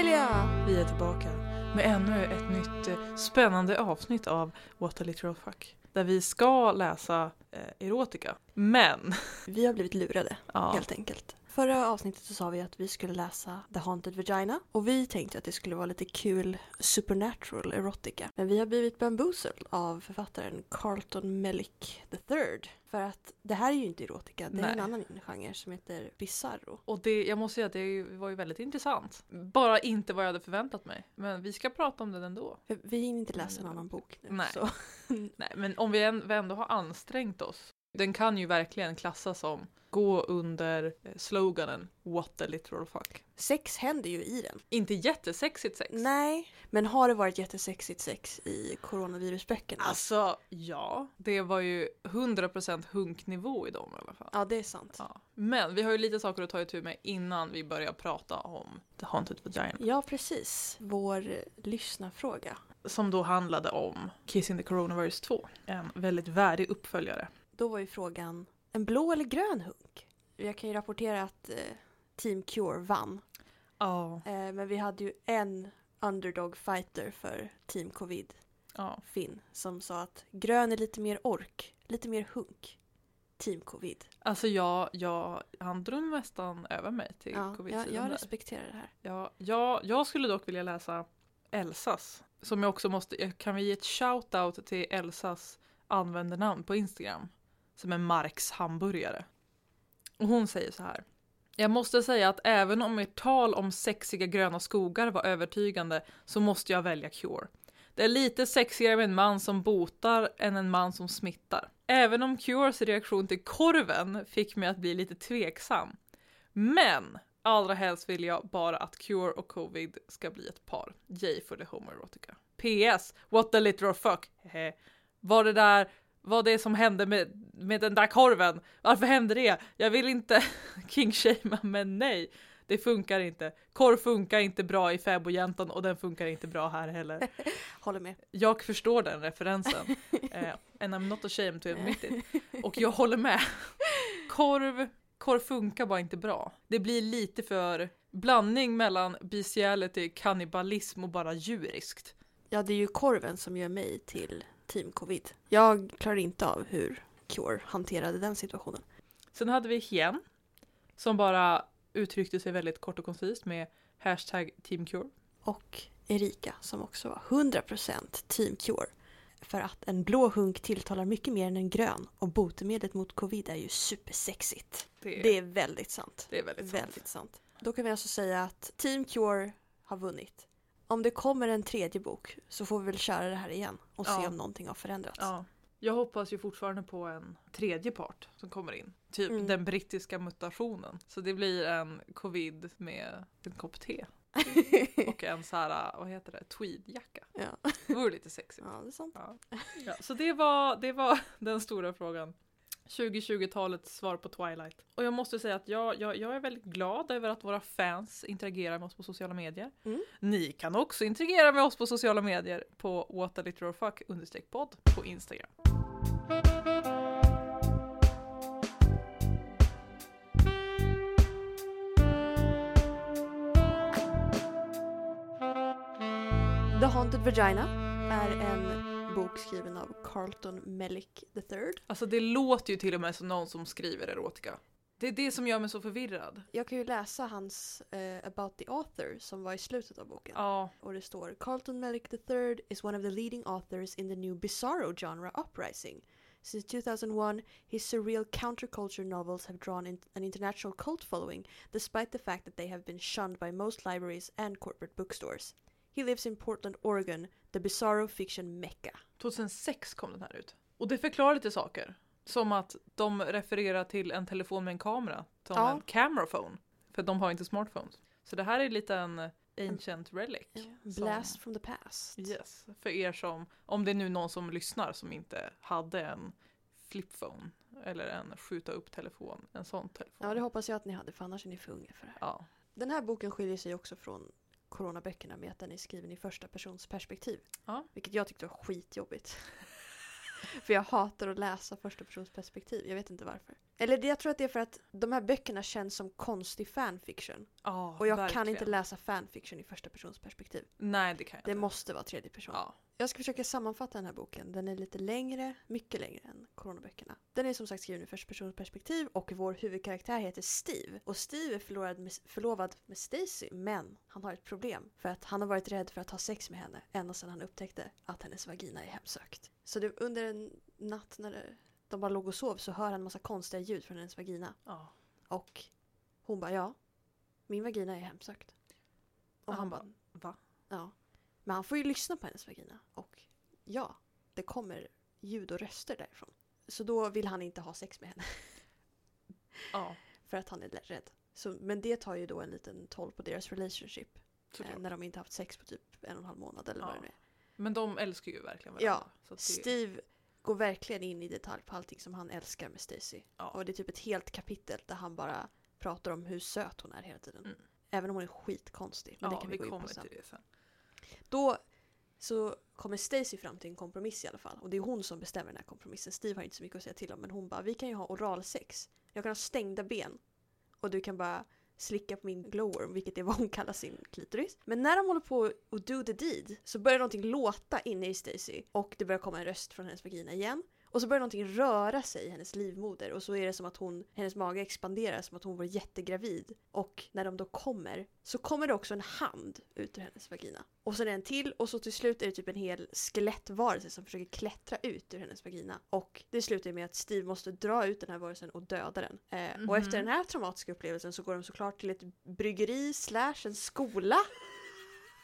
Helja! Vi är tillbaka med ännu ett nytt eh, spännande avsnitt av What a literal fuck. Där vi ska läsa eh, erotika. Men, Vi har blivit lurade, ja, helt enkelt. Förra avsnittet så sa vi att vi skulle läsa The Haunted Vagina och vi tänkte att det skulle vara lite kul supernatural erotica. Men vi har blivit bamboozled av författaren Carlton Mellick III. För att det här är ju inte erotica, det är Nej. en annan genre som heter bizarro. och det, jag måste säga att det var ju väldigt intressant. Bara inte vad jag hade förväntat mig. Men vi ska prata om den ändå. Vi hinner inte läsa en annan bok nu. Nej. Nej, men om vi, än, vi ändå har ansträngt oss. Den kan ju verkligen klassas som gå under eh, sloganen What a literal fuck. Sex händer ju i den. Inte jättesexigt sex. Nej, men har det varit jättesexigt sex i coronavirusböckerna? Alltså, ja. Det var ju 100% hunknivå i dem i alla fall. Ja, det är sant. Ja. Men vi har ju lite saker att ta itu med innan vi börjar prata om The Haunted Vagina. Ja, precis. Vår eh, lyssnarfråga. Som då handlade om Kissing the Coronavirus 2. En väldigt värdig uppföljare. Då var ju frågan en blå eller grön hunk? Jag kan ju rapportera att eh, Team Cure vann. Ja. Eh, men vi hade ju en underdog fighter för Team Covid, ja. Finn, som sa att grön är lite mer ork, lite mer hunk. Team Covid. Alltså jag, jag, han drog nästan över mig till Ja, covid jag, jag respekterar det här. Ja, jag, jag skulle dock vilja läsa Elsas. Som jag också måste, kan vi ge ett shout-out till Elsas användarnamn på Instagram? Som en Marks hamburgare. Och hon säger så här. Jag måste säga att även om ert tal om sexiga gröna skogar var övertygande så måste jag välja Cure. Det är lite sexigare med en man som botar än en man som smittar. Även om Cures reaktion till korven fick mig att bli lite tveksam. Men allra helst vill jag bara att Cure och Covid ska bli ett par. J för the homoerotica. PS. What the literal fuck. Var det där, vad det som hände med, med den där korven? Varför hände det? Jag vill inte kingshamea men nej. Det funkar inte. Korv funkar inte bra i fäbodjäntan och den funkar inte bra här heller. Håller med. Jag förstår den referensen. Eh, and I'm not ashamed to admit it. Och jag håller med. Korv, korv funkar bara inte bra. Det blir lite för blandning mellan bestiality, kannibalism och bara djuriskt. Ja, det är ju korven som gör mig till Team Covid. Jag klarar inte av hur Cure hanterade den situationen. Sen hade vi Hien som bara uttryckte sig väldigt kort och koncist med hashtag teamcure. Och Erika som också var 100% Team Cure. För att en blå hunk tilltalar mycket mer än en grön och botemedlet mot covid är ju supersexigt. Det är, Det är väldigt sant. det är väldigt sant. Väldigt sant. Då kan vi alltså säga att Team Cure har vunnit. Om det kommer en tredje bok så får vi väl köra det här igen och se Ja. om någonting har förändrats. Ja. Jag hoppas ju fortfarande på en tredje part som kommer in. Typ Mm. den brittiska mutationen. Så det blir en covid med en kopp te. Och en så här, vad heter det, tweedjacka. ja. Det vore lite sexigt. ja, det är sant. Ja. Ja, så det var, det var den stora frågan. 2020-talets svar på Twilight. Och jag måste säga att jag, jag, jag är väldigt glad över att våra fans interagerar med oss på sociala medier. Mm. Ni kan också interagera med oss på sociala medier på whataliteralfuck podd på Instagram. The Haunted Vagina är en bok skriven av Carlton Mellick III. Alltså det låter ju till och med som någon som skriver erotika. Det är det som gör mig så förvirrad. Jag kan ju läsa hans eh, About the Author som var i slutet av boken. Ja, Och det står Carlton Mellick III is one of the leading authors in the new bizarro genre uprising. Since 2001, his surreal counterculture novels have drawn in an international cult following, despite the fact that they have been shunned by most libraries and corporate bookstores. He lives in Portland, Oregon, the bizarro fiction mecca. 2006 kom den här ut. Och det förklarar lite saker. Som att de refererar till en telefon med en kamera. Som Ja. en cameraphone. För de har inte smartphones. Så det här är lite en ancient relic. Blast from the past. Yes. För er som, om det är nu någon som lyssnar som inte hade en flipphone. Eller en skjuta upp telefon. En sån telefon. Ja, det hoppas jag att ni hade, för annars är ni för unga för det här. Ja. Den här boken skiljer sig också från coronaböckerna med att den är skriven i första persons perspektiv. Ja. Vilket jag tyckte var skitjobbigt. för jag hatar att läsa första persons perspektiv. Jag vet inte varför. Eller jag tror att det är för att de här böckerna känns som konstig fanfiction. Ja, Och jag verkligen. kan inte läsa fanfiction i första persons perspektiv. Nej, det kan jag Det inte. måste vara tredje person. Ja. Jag ska försöka sammanfatta den här boken. Den är lite längre, mycket längre än coronaböckerna. Den är som sagt skriven i första persons perspektiv och vår huvudkaraktär heter Steve. Och Steve är förlovad med, förlovad med Stacy men han har ett problem. För att han har varit rädd för att ha sex med henne ända sedan han upptäckte att hennes vagina är hemsökt. Så det, under en natt när de bara låg och sov så hör han en massa konstiga ljud från hennes vagina. ja. Och hon bara ja, min vagina är hemsökt. Och han han bara Va? Ja. Men han får ju lyssna på hennes vagina. Och ja, det kommer ljud och röster därifrån. Så då vill han inte ha sex med henne. Ja, För att han är rädd. Så, men det tar ju då en liten toll på deras relationship. Eh, när de inte haft sex på typ en och en halv månad eller vad Ja. det nu är. Men de älskar ju verkligen Ja, varandra. det, Steve går verkligen in i detalj på allting som han älskar med Stacy. Ja. Och det är typ ett helt kapitel där han bara pratar om hur söt hon är hela tiden. Mm. Även om hon är skitkonstig. Men ja, det kan vi, gå in kommer på sen. till det sen. Då så kommer Stacy fram till en kompromiss i alla fall. Och det är hon som bestämmer den här kompromissen. Steve har inte så mycket att säga till om men hon bara vi kan ju ha oralsex. Jag kan ha stängda ben. Och du kan bara slicka på min glowworm, vilket är vad hon kallar sin klitoris. Men när de håller på att do the deed så börjar någonting låta inne i Stacy och det börjar komma en röst från hennes vagina igen. Och så börjar någonting röra sig i hennes livmoder och så är det som att hon, hennes mage expanderar som att hon var jättegravid. Och när de då kommer så kommer det också en hand ut ur hennes vagina. Och sen en till och så till slut är det typ en hel skelettvarelse som försöker klättra ut ur hennes vagina. Och det slutar med att Steve måste dra ut den här varelsen och döda den. Eh, Och Mhm. efter den här traumatiska upplevelsen så går de såklart till ett bryggeri slash en skola.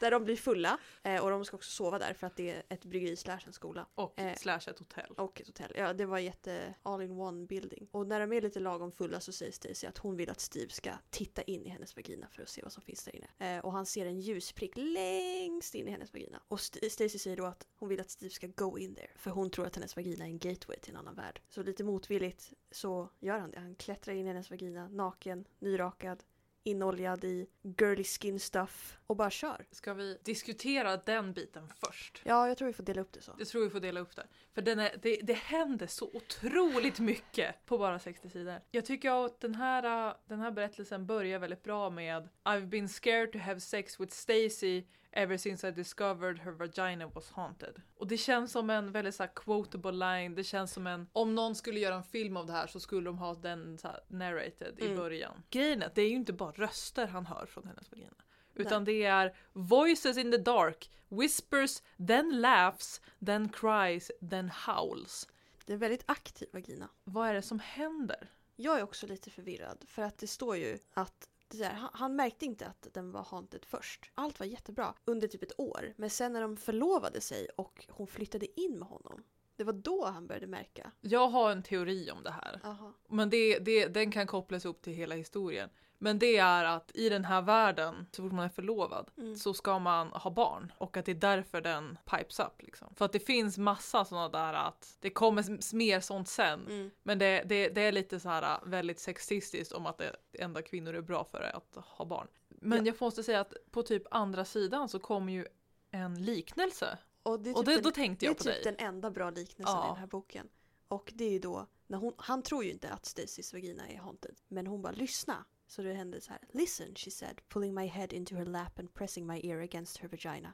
Där de blir fulla. Eh, och de ska också sova där för att det är ett bryggeri slash en skola. Och Eh, slash ett hotell. Och ett hotell. Ja, det var jätte all in one building. Och när de är lite lagom fulla så säger Stacy att hon vill att Steve ska titta in i hennes vagina för att se vad som finns där inne. Eh, och han ser en ljusprick längst in i hennes vagina. Och St- Stacy säger då att hon vill att Steve ska go in there. För hon tror att hennes vagina är en gateway till en annan värld. Så lite motvilligt så gör han det. Han klättrar in i hennes vagina, naken, nyrakad, inoljad i girly skin stuff och bara kör. Ska vi diskutera den biten först? Ja, jag tror vi får dela upp det så. Jag tror vi får dela upp det. För den är, det, det händer så otroligt mycket på bara 60 sidor. Jag tycker att den här, den här berättelsen börjar väldigt bra med I've been scared to have sex with Stacy ever since I discovered her vagina was haunted. Och det känns som en väldigt så här, quotable line. Det känns som en... Om någon skulle göra en film av det här så skulle de ha den så här, narrated i Mm. början. Grejen är att det är ju inte bara röster han hör från hennes vagina. Utan det är voices in the dark, whispers, then laughs, then cries, then howls. Det är en väldigt aktiv vagina. Vad är det som händer? Jag är också lite förvirrad för att det står ju att där, han, han märkte inte att den var haunted först. Allt var jättebra under typ ett år. Men sen när de förlovade sig och hon flyttade in med honom. Det var då han började märka. Jag har en teori om det här. Aha. Men det, det, den kan kopplas upp till hela historien. Men det är att i den här världen, så fort man är förlovad, Mm. så ska man ha barn. Och att det är därför den pipes up. Liksom. För att det finns massa sådana där att det kommer mer sånt sen. Mm. Men det, det, det är lite så här äh, väldigt sexistiskt om att det enda kvinnor är bra för är att ha barn. Men Ja. jag måste säga att på typ andra sidan så kommer ju en liknelse. Och, det är, Och typ det, den, då tänkte det är jag på typ dig. den enda bra liknelsen Ja. i den här boken. Och det är ju då, när hon, han tror ju inte att Stacys vagina är haunted. Men hon bara lyssna. Så det hände så här. Listen, she said, pulling my head into her lap and pressing my ear against her vagina.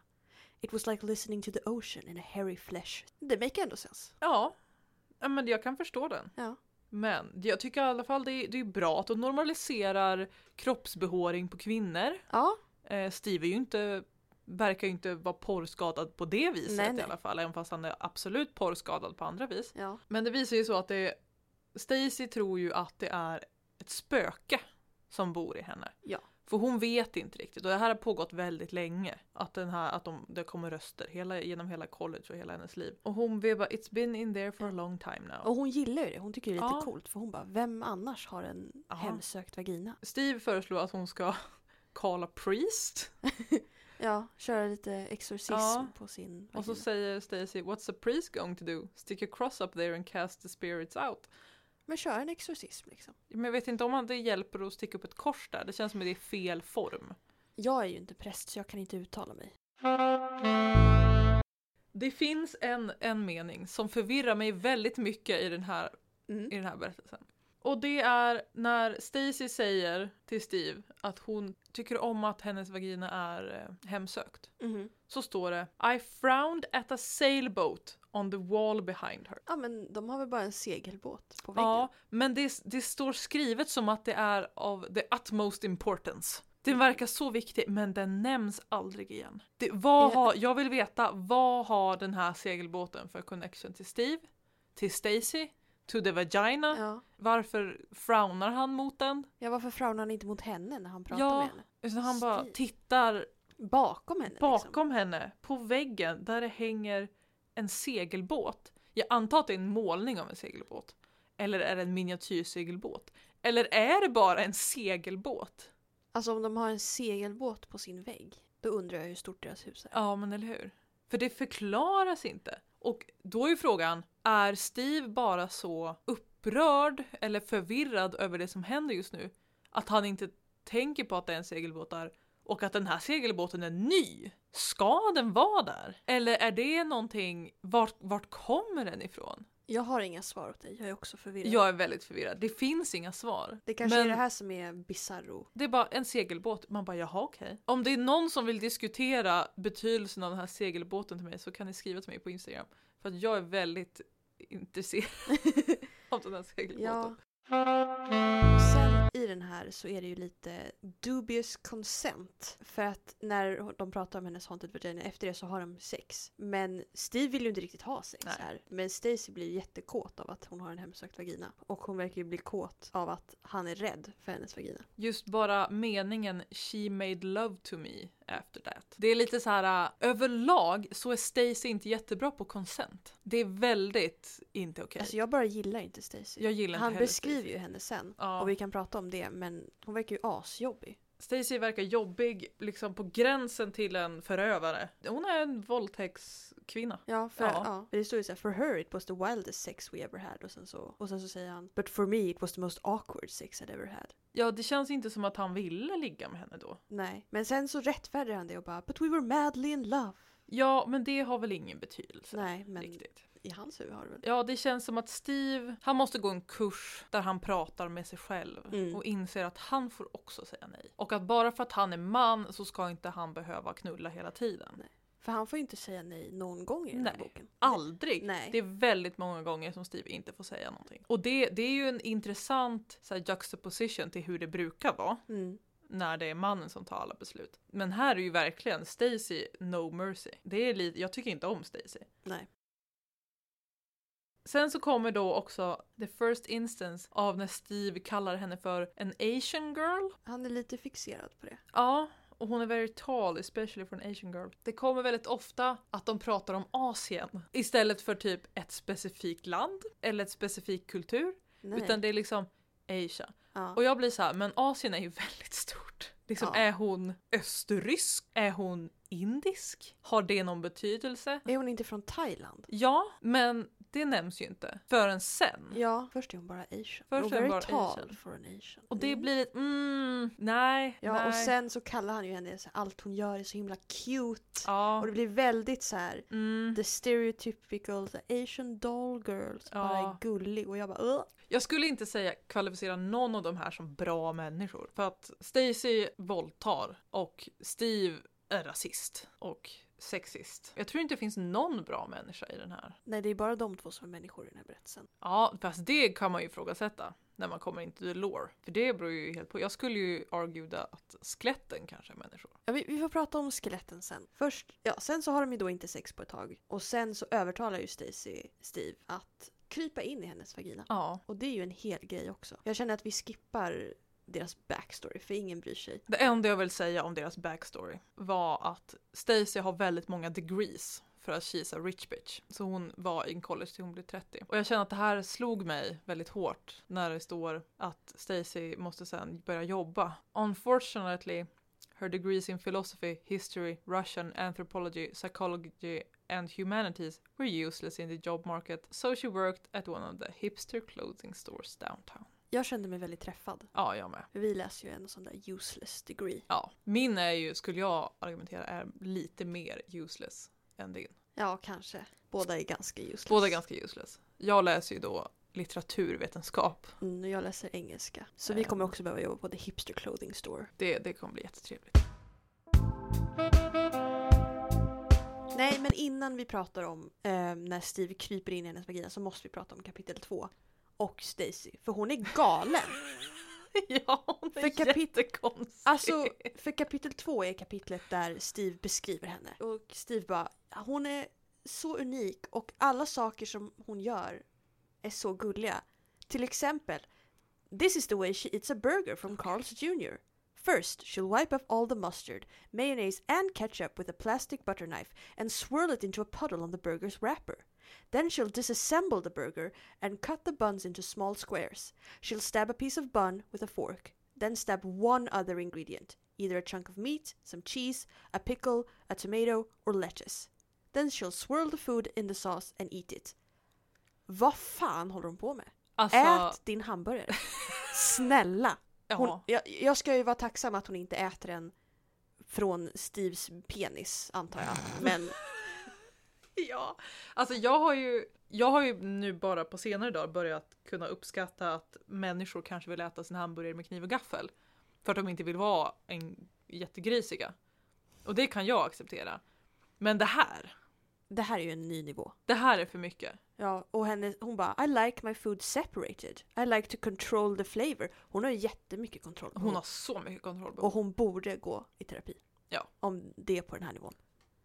It was like listening to the ocean in a hairy flesh. Det make ändå sens. Ja, men jag kan förstå den. Ja. Men jag tycker i alla fall det är, det är bra att de normaliserar kroppsbehåring på kvinnor. Ja, Eh, Steve är ju inte, verkar ju inte vara porrskadad på det viset Nej, i nej. alla fall. Även fast han är absolut porrskadad på andra vis. ja. Men det visar ju så att det Stacy tror ju att det är ett spöke som bor i henne. Ja. För hon vet inte riktigt och det här har pågått väldigt länge. Att, den här, att de, det kommer röster hela, genom hela college och hela hennes liv. Och hon vet bara it's been in there for a long time now. Och hon gillar ju det. Hon tycker det är lite Ja. coolt. För hon bara, vem annars har en Ja. hemsökt vagina? Steve föreslår att hon ska call a priest. Ja, köra lite exorcism Ja. på sin vagina. Och så säger Stacy what's a priest going to do? Stick a cross up there and cast the spirits out. Men kör en exorcism liksom. Men jag vet inte om det hjälper att sticka upp ett kors där. Det känns som att det är fel form. Jag är ju inte präst så jag kan inte uttala mig. Det finns en, en mening som förvirrar mig väldigt mycket i den, här, Mm. i den här berättelsen. Och det är när Stacy säger till Steve att hon tycker om att hennes vagina är eh, hemsökt. Mhm. Så står det I frowned at a sailboat on the wall behind her. Ja men de har väl bara en segelbåt på väggen? Ja, men det, det står skrivet som att det är av the utmost importance. Den verkar så viktig men den nämns aldrig igen. Det, vad har, jag vill veta vad har den här segelbåten för connection till Steve? Till Stacy? To the vagina? Ja. Varför frownar han mot den? ja, varför frownar han inte mot henne när han pratar Ja, med henne? Utan han bara Steve. tittar Bakom henne liksom. bakom henne på väggen där det hänger en segelbåt. Jag antar att det är en målning av en segelbåt. Eller är det en miniatyrsegelbåt? Eller är det bara en segelbåt? Alltså om de har en segelbåt på sin vägg, då undrar jag hur stort deras hus är. Ja, men eller hur? För det förklaras inte. Och då är ju frågan, är Steve bara så upprörd eller förvirrad över det som händer just nu att han inte tänker på att det är en segelbåt där och att den här segelbåten är ny? Ska den vara där? Eller är det någonting, vart, vart kommer den ifrån? Jag har inga svar åt dig, jag är också förvirrad. Jag är väldigt förvirrad. Det finns inga svar. Det kanske Men- är det här som är bizarro. Det är bara en segelbåt. Man bara jaha okej. Om det är någon som vill diskutera betydelsen av den här segelbåten till mig så kan ni skriva till mig på Instagram. För att jag är väldigt intresserad av den här segelbåten. Ja. Sen i den här så är det ju lite dubious consent. För att när de pratar om hennes haunted vagina, efter det så har de sex. Men Steve vill ju inte riktigt ha sex Nej. här. Men Stacy blir ju jättekåt av att hon har en hemsökt vagina. Och hon verkar ju bli kåt av att han är rädd för hennes vagina. Just bara meningen “She made love to me after that”. Det är lite så här äh, överlag så är Stacy inte jättebra på consent. Det är väldigt inte okej. Alltså jag bara gillar inte Stacy. Jag gillar inte Han beskriver Stacey. ju henne sen. Ja. Och vi kan prata om det. Men hon verkar ju asjobbig. Stacey verkar jobbig, liksom på gränsen till en förövare. Hon är en våldtäktskvinna. Ja, för, Ja. ja. det står ju såhär, for her it was the wildest sex we ever had. Och sen, så, och sen så säger han, but for me it was the most awkward sex I'd ever had. Ja, det känns inte som att han ville ligga med henne då. Nej, men sen så rättfärdigar han det och bara, but we were madly in love. Ja, men det har väl ingen betydelse. Nej, men Riktigt. I hans huvud har det väl. Ja, det känns som att Steve, han måste gå en kurs där han pratar med sig själv Mm. och inser att han får också säga nej. Och att bara för att han är man så ska inte han behöva knulla hela tiden. Nej. För han får ju inte säga nej någon gång i den här Nej. boken. Aldrig! Nej. Det är väldigt många gånger som Steve inte får säga någonting. Och det, det är ju en intressant så här, juxtaposition till hur det brukar vara. Mm. när det är mannen som tar alla beslut. Men här är ju verkligen Stacy no mercy. Det är lite, jag tycker inte om Stacy. Nej. Sen så kommer då också the first instance av när Steve kallar henne för en asian girl. Han är lite fixerad på det. Ja, och hon är very tall, especially for an asian girl. Det kommer väldigt ofta att de pratar om Asien istället för typ ett specifikt land eller ett specifik kultur. Nej. Utan det är liksom Asia. ja. Och jag blir så här, men Asien är ju väldigt stort. Liksom, Ja. Är hon österrysk? Är hon indisk? Har det någon betydelse? Är hon inte från Thailand? Ja, men det nämns ju inte förrän sen. Ja, först är hon bara asian. Först är hon bara tall asian. for an asian. Och det Mm. blir ett mm, nej, Ja, nej. och sen så kallar han ju henne så här, allt hon gör är så himla cute. Ja, Och det blir väldigt så här mm. the stereotypical här, asian doll girl som bara Ja. är gullig och jag bara Ugh. Jag skulle inte säga kvalificera någon av de här som bra människor. För att Stacy våldtar och Steve är rasist och sexist. Jag tror inte det finns någon bra människa i den här. Nej, det är bara de två som är människor i den här berättelsen. Ja, fast det kan man ju ifrågasätta när man kommer in till the lore. För det beror ju helt på. Jag skulle ju arguda att skeletten kanske är människor. Ja, vi, vi får prata om skeletten sen. Först, ja, sen så har de ju då inte sex på ett tag. Och sen så övertalar ju Stacy Steve att krypa in i hennes vagina. Ja. Och det är ju en hel grej också. Jag känner att vi skippar deras backstory för ingen bryr sig. Det enda jag vill säga om deras backstory var att Stacy har väldigt många degrees för att she's a rich bitch. Så hon var i college till hon blev 30. Och jag känner att det här slog mig väldigt hårt när det står att Stacy måste sen börja jobba. Unfortunately, her degrees in philosophy, history, Russian, anthropology, psychology and humanities were useless in the job market, so she worked at one of the hipster clothing stores downtown. Jag kände mig väldigt träffad. Ja, jag med. Vi läser ju en sån där useless degree. Ja, min är ju, skulle jag argumentera, är lite mer useless än din. Ja, kanske. Båda är ganska useless. Båda är ganska useless. Jag läser ju då litteraturvetenskap. Mm, jag läser engelska. Så vi Ehm. kommer också behöva jobba på The Hipster Clothing Store. Det, det kommer bli jättetrevligt. Nej, men innan vi pratar om eh, när Steve kryper in i hennes vagina så måste vi prata om kapitel två. Och Stacy, för hon är galen. ja, hon är För kapit- jättekonstig. Alltså, för kapitel två är kapitlet där Steve beskriver henne. Och Steve bara, hon är så unik och alla saker som hon gör är så gulliga. Till exempel, this is the way she eats a burger from Carl's Jr. First, she'll wipe off all the mustard, mayonnaise and ketchup with a plastic butter knife and swirl it into a puddle on the burger's wrapper. Then she'll disassemble the burger and cut the buns into small squares. She'll stab a piece of bun with a fork, then stab one other ingredient, either a chunk of meat, some cheese, a pickle, a tomato, or lettuce. Then she'll swirl the food in the sauce and eat it. Vad fan håller hon på med? Alltså, Ät din hamburgare. Snälla! Hon, ja. jag, jag ska ju vara tacksam att hon inte äter den från Steves penis, antar jag. Men ja. Alltså jag har ju jag har ju nu bara på senare dagar börjat kunna uppskatta att människor kanske vill äta sin hamburgare med kniv och gaffel. För att de inte vill vara en jättegrisiga. Och det kan jag acceptera. Men det här, det här är ju en ny nivå. det här är för mycket. Ja, och henne, hon bara I like my food separated. I like to control the flavor. Hon har ju jättemycket kontroll. Hon har så mycket kontroll på Och hon borde gå i terapi. Ja. Om det är på den här nivån.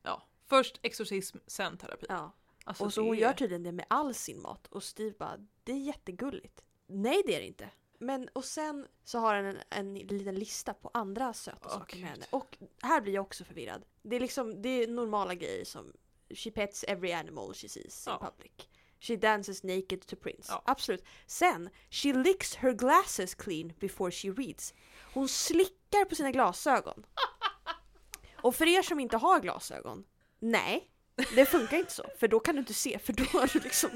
Ja. Först exorcism, sen terapi. Ja. Alltså, och så det hon gör tydligen det med all sin mat. Och Steve bara, det är jättegulligt. Nej det är det inte. Men och sen så har han en, en liten lista på andra söta Åh, saker med henne. Och här blir jag också förvirrad. Det är liksom, det är normala grejer som She pets every animal she sees Ja. in public. She dances naked to Prince. Ja. Absolut. Sen, she licks her glasses clean before she reads. Hon slickar på sina glasögon. Och för er som inte har glasögon, nej, det funkar inte så. För då kan du inte se, för då har du liksom...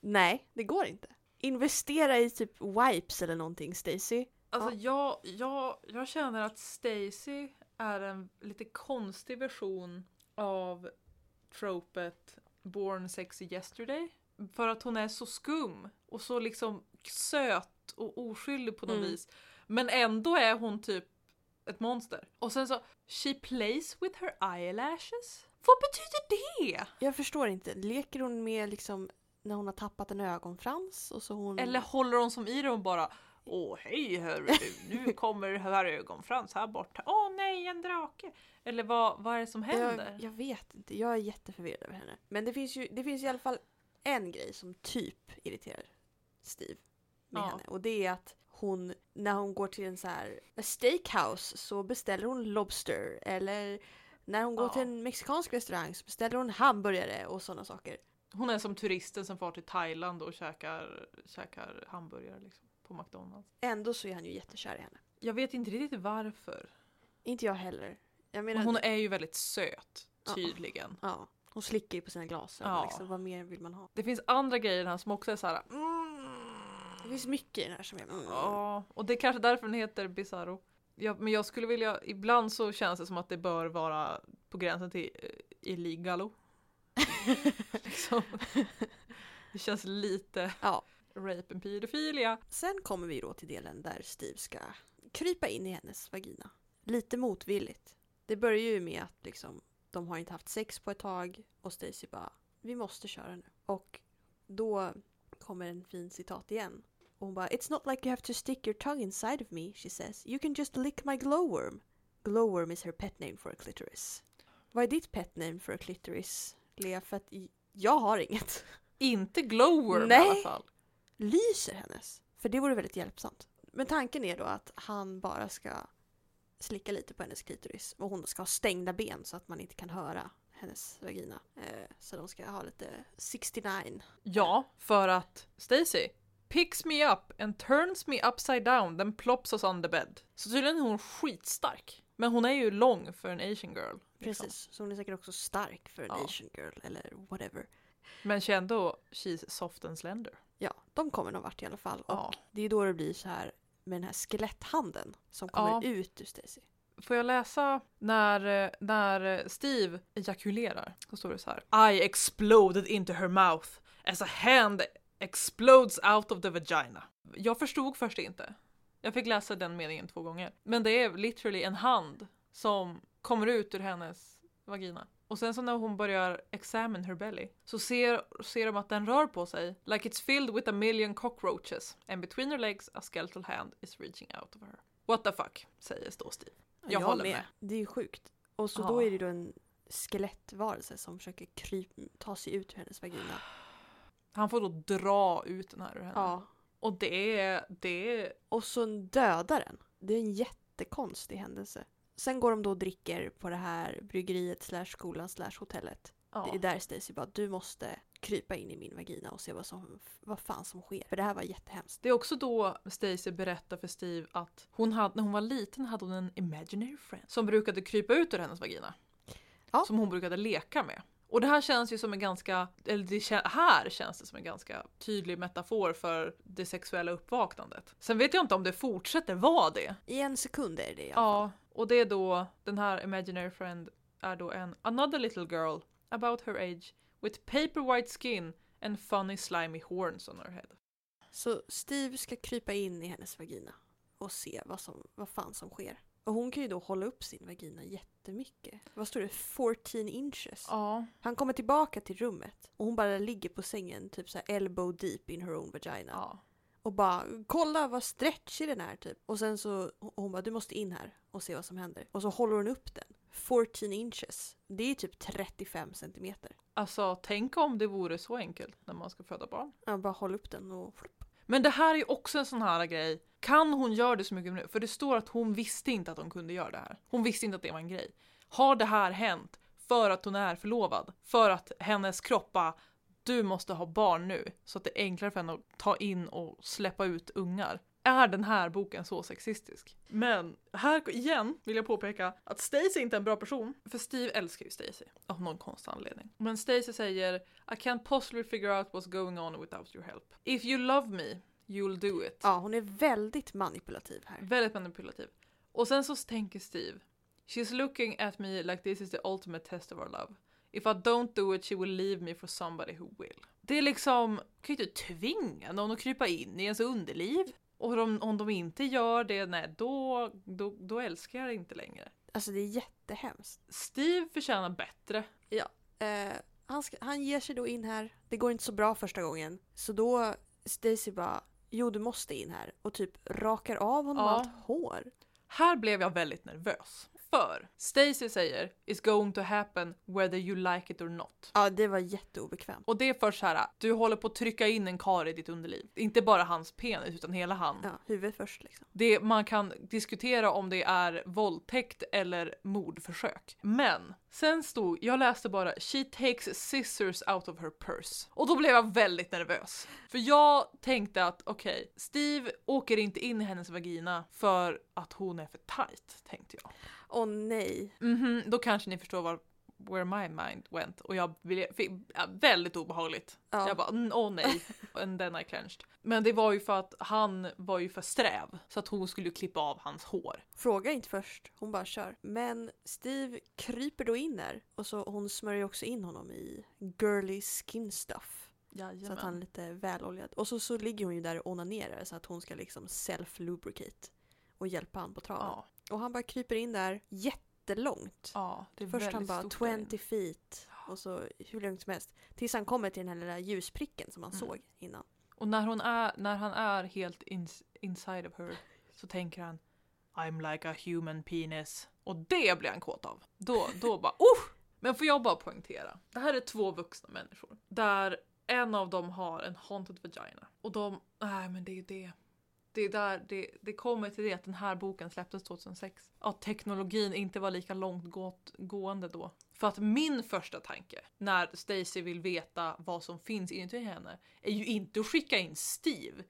Nej, det går inte. Investera i typ wipes eller någonting, Stacy. Alltså jag, jag, jag känner att Stacy är en lite konstig version av tropet Born Sexy Yesterday. För att hon är så skum och så liksom söt och oskyldig på något Mm. vis. Men ändå är hon typ ett monster. Och sen så, she plays with her eyelashes. Vad betyder det? Jag förstår inte, leker hon med liksom när hon har tappat en ögonfrans och så hon... Eller håller hon som i det och bara Åh hej hörru du, nu kommer här ögonfrans här borta. Åh nej en drake. Eller vad, vad är det som händer? Jag, jag vet inte, jag är jätteförvirrad över henne. Men det finns ju det finns i alla fall en grej som typ irriterar Steve med Ja. henne. Och det är att hon, när hon går till en så här steakhouse så beställer hon lobster. Eller när hon går Ja. till en mexikansk restaurang så beställer hon hamburgare och sådana saker. Hon är som turisten som far till Thailand och käkar, käkar hamburgare liksom, på McDonalds. Ändå så är han ju jättekär i henne. Jag vet inte riktigt varför. Inte jag heller. Jag menar, Men hon är ju väldigt söt, Ja. tydligen. ja, hon slickar ju på sina glasögon. Ja. Liksom. Vad mer vill man ha? Det finns andra grejer här som också är så här. Mm. Det finns mycket i den här som är... Mm. Ja, och det är kanske därför den heter Bizarro. Ja, men jag skulle vilja, ibland så känns det som att det bör vara på gränsen till eh, illegalo. liksom. Det känns lite Ja. Rape and pedofilia. Sen kommer vi då till delen där Steve ska krypa in i hennes vagina. Lite motvilligt. Det börjar ju med att liksom, de har inte haft sex på ett tag och Stacy bara vi måste köra nu. Och då kommer en fin citat igen. Och hon bara It's not like you have to stick your tongue inside of me, she says. You can just lick my glowworm. Glowworm is her pet name for a clitoris. Vad är ditt pet name för a clitoris, Lea? För att i- jag har inget. Inte gloworm i Nej. alla fall. Lyser hennes. För det vore väldigt hjälpsamt. Men tanken är då att han bara ska slicka lite på hennes klitoris och hon ska ha stängda ben så att man inte kan höra hennes vagina. Eh, så de ska ha lite 69. Ja, för att Stacy picks me up and turns me upside down then plops us on the bed. Så tydligen är hon skitstark. Men hon är ju lång för en asian girl. liksom. Precis, så hon är säkert också stark för en Ja. asian girl eller whatever. Men känn då, she's soft and slender. Ja, de kommer någon vart i alla fall. Och Ja. det är då det blir så här med den här skeletthanden som kommer Ja. ut ur Stacy. Får jag läsa när, eh, när Steve ejakulerar? Så står det så här. I exploded into her mouth as a hand explodes out of the vagina. Jag förstod först inte. Jag fick läsa den meningen två gånger. Men det är literally en hand som kommer ut ur hennes vagina. Och sen så när hon börjar examine her belly så ser, ser de att den rör på sig. Like it's filled with a million cockroaches. And between her legs a skeletal hand is reaching out of her. What the fuck, säger då Steve. Jag, håller med. Det är ju sjukt. Och så Ja. då är det då en skelettvarelse som försöker kryp, ta sig ut ur hennes vagina. Han får då dra ut den här ur henne. Ja. Och det är, det Och så dödar den. Det är en jättekonstig händelse. Sen går de då och dricker på det här bryggeriet slash skolan slash hotellet. ja. Det är där Stacy bara, du måste krypa in i min vagina och se vad, som, vad fan som sker. För det här var jättehemskt. Det är också då Stacy berättar för Steve att hon hade, när hon var liten hade hon en imaginary friend som brukade krypa ut ur hennes vagina. Ja. Som hon brukade leka med. Och det här känns ju som en ganska, eller det här känns det som en ganska tydlig metafor för det sexuella uppvaknandet. Sen vet jag inte om det fortsätter vara det. I en sekund är det det i alla fall. Ja, och det är då, den här imaginary friend är då en another little girl about her age with paper white skin and funny slimy horns on her head. Så Steve ska krypa in i hennes vagina och se vad, som, vad fan som sker. Och hon kan ju då hålla upp sin vagina jättemycket. Vad står det? 14 inches. Ja. Han kommer tillbaka till rummet och hon bara ligger på sängen typ så här elbow deep in her own vagina. ja. Och bara kolla vad stretchig den är typ. Och sen så hon bara du måste in här och se vad som händer. Och så håller hon upp den. 14 inches. Det är typ 35 centimeter. Alltså tänk om det vore så enkelt när man ska föda barn. Ja, bara håll upp den och Men det här är ju också en sån här grej. Kan hon göra det så mycket nu? För det står att hon visste inte att hon kunde göra det här. Hon visste inte att det var en grej. Har det här hänt för att hon är förlovad? För att hennes kropp bara, du måste ha barn nu så att det är enklare för henne att ta in och släppa ut ungar. Är den här boken så sexistisk? Men här igen vill jag påpeka att Stacy inte är en bra person. För Steve älskar ju Stacy av någon konstig anledning. Men Stacy säger I can't possibly figure out what's going on without your help. If you love me, you'll do it. Ja, hon är väldigt manipulativ här. Väldigt manipulativ. Och sen så tänker Steve She's looking at me like this is the ultimate test of our love. If I don't do it she will leave me for somebody who will. Det är liksom, kan ju inte tvinga någon att krypa in i ens underliv. Och om, om de inte gör det, nej då, då, då älskar jag det inte längre. Alltså det är jättehemskt. Steve förtjänar bättre. Eh, han, ska, han ger sig då in här. Det går inte så bra första gången. Så då Stacy bara Jo du måste in här och typ rakar av honom Ja. allt hår. Här blev jag väldigt nervös. För Stacy säger “It's going to happen whether you like it or not”. Ja det var jätteobekvämt. Och det är först här, du håller på att trycka in en kar i ditt underliv. Inte bara hans penis utan hela han. Ja, huvudet först liksom. Det, man kan diskutera om det är våldtäkt eller mordförsök. Men sen stod, jag läste bara “She takes scissors out of her purse”. Och då blev jag väldigt nervös. För jag tänkte att okej, Steve åker inte in i hennes vagina för att hon är för tight, tänkte jag. Åh nej. Mhm, då kanske ni förstår var where my mind went. Och jag ville, fick, ja, väldigt obehagligt. Ja. Jag bara, "Mm, åh nej. And then I clenched. Men det var ju för att han var ju för sträv. Så att hon skulle klippa av hans hår. Fråga inte först, hon bara kör. Men Steve kryper då in där och så hon smörjer också in honom i girly skin stuff. Så att han är lite väloljad. Och så, så ligger hon ju där och onanerar så att hon ska liksom self-lubricate och hjälpa han på traven. Ja, Och han bara kryper in där jättelångt. ja, det är Först han väldigt bara stort där 20 feet och så hur långt som helst. Tills han kommer till den här lilla ljuspricken som han Mm. såg innan. Och när, hon är, när han är helt ins, inside of her så tänker han I'm like a human penis. Och det blir han kåt av. Då, då bara oh! Men får jag bara poängtera. Det här är två vuxna människor. Där en av dem har en haunted vagina. Och de, nej men det är ju det. Det är där det, det kommer till det att den här boken släpptes 2006. Att teknologin inte var lika långt gått, gående då. För att min första tanke när Stacy vill veta vad som finns inuti henne är ju inte att skicka in Steve.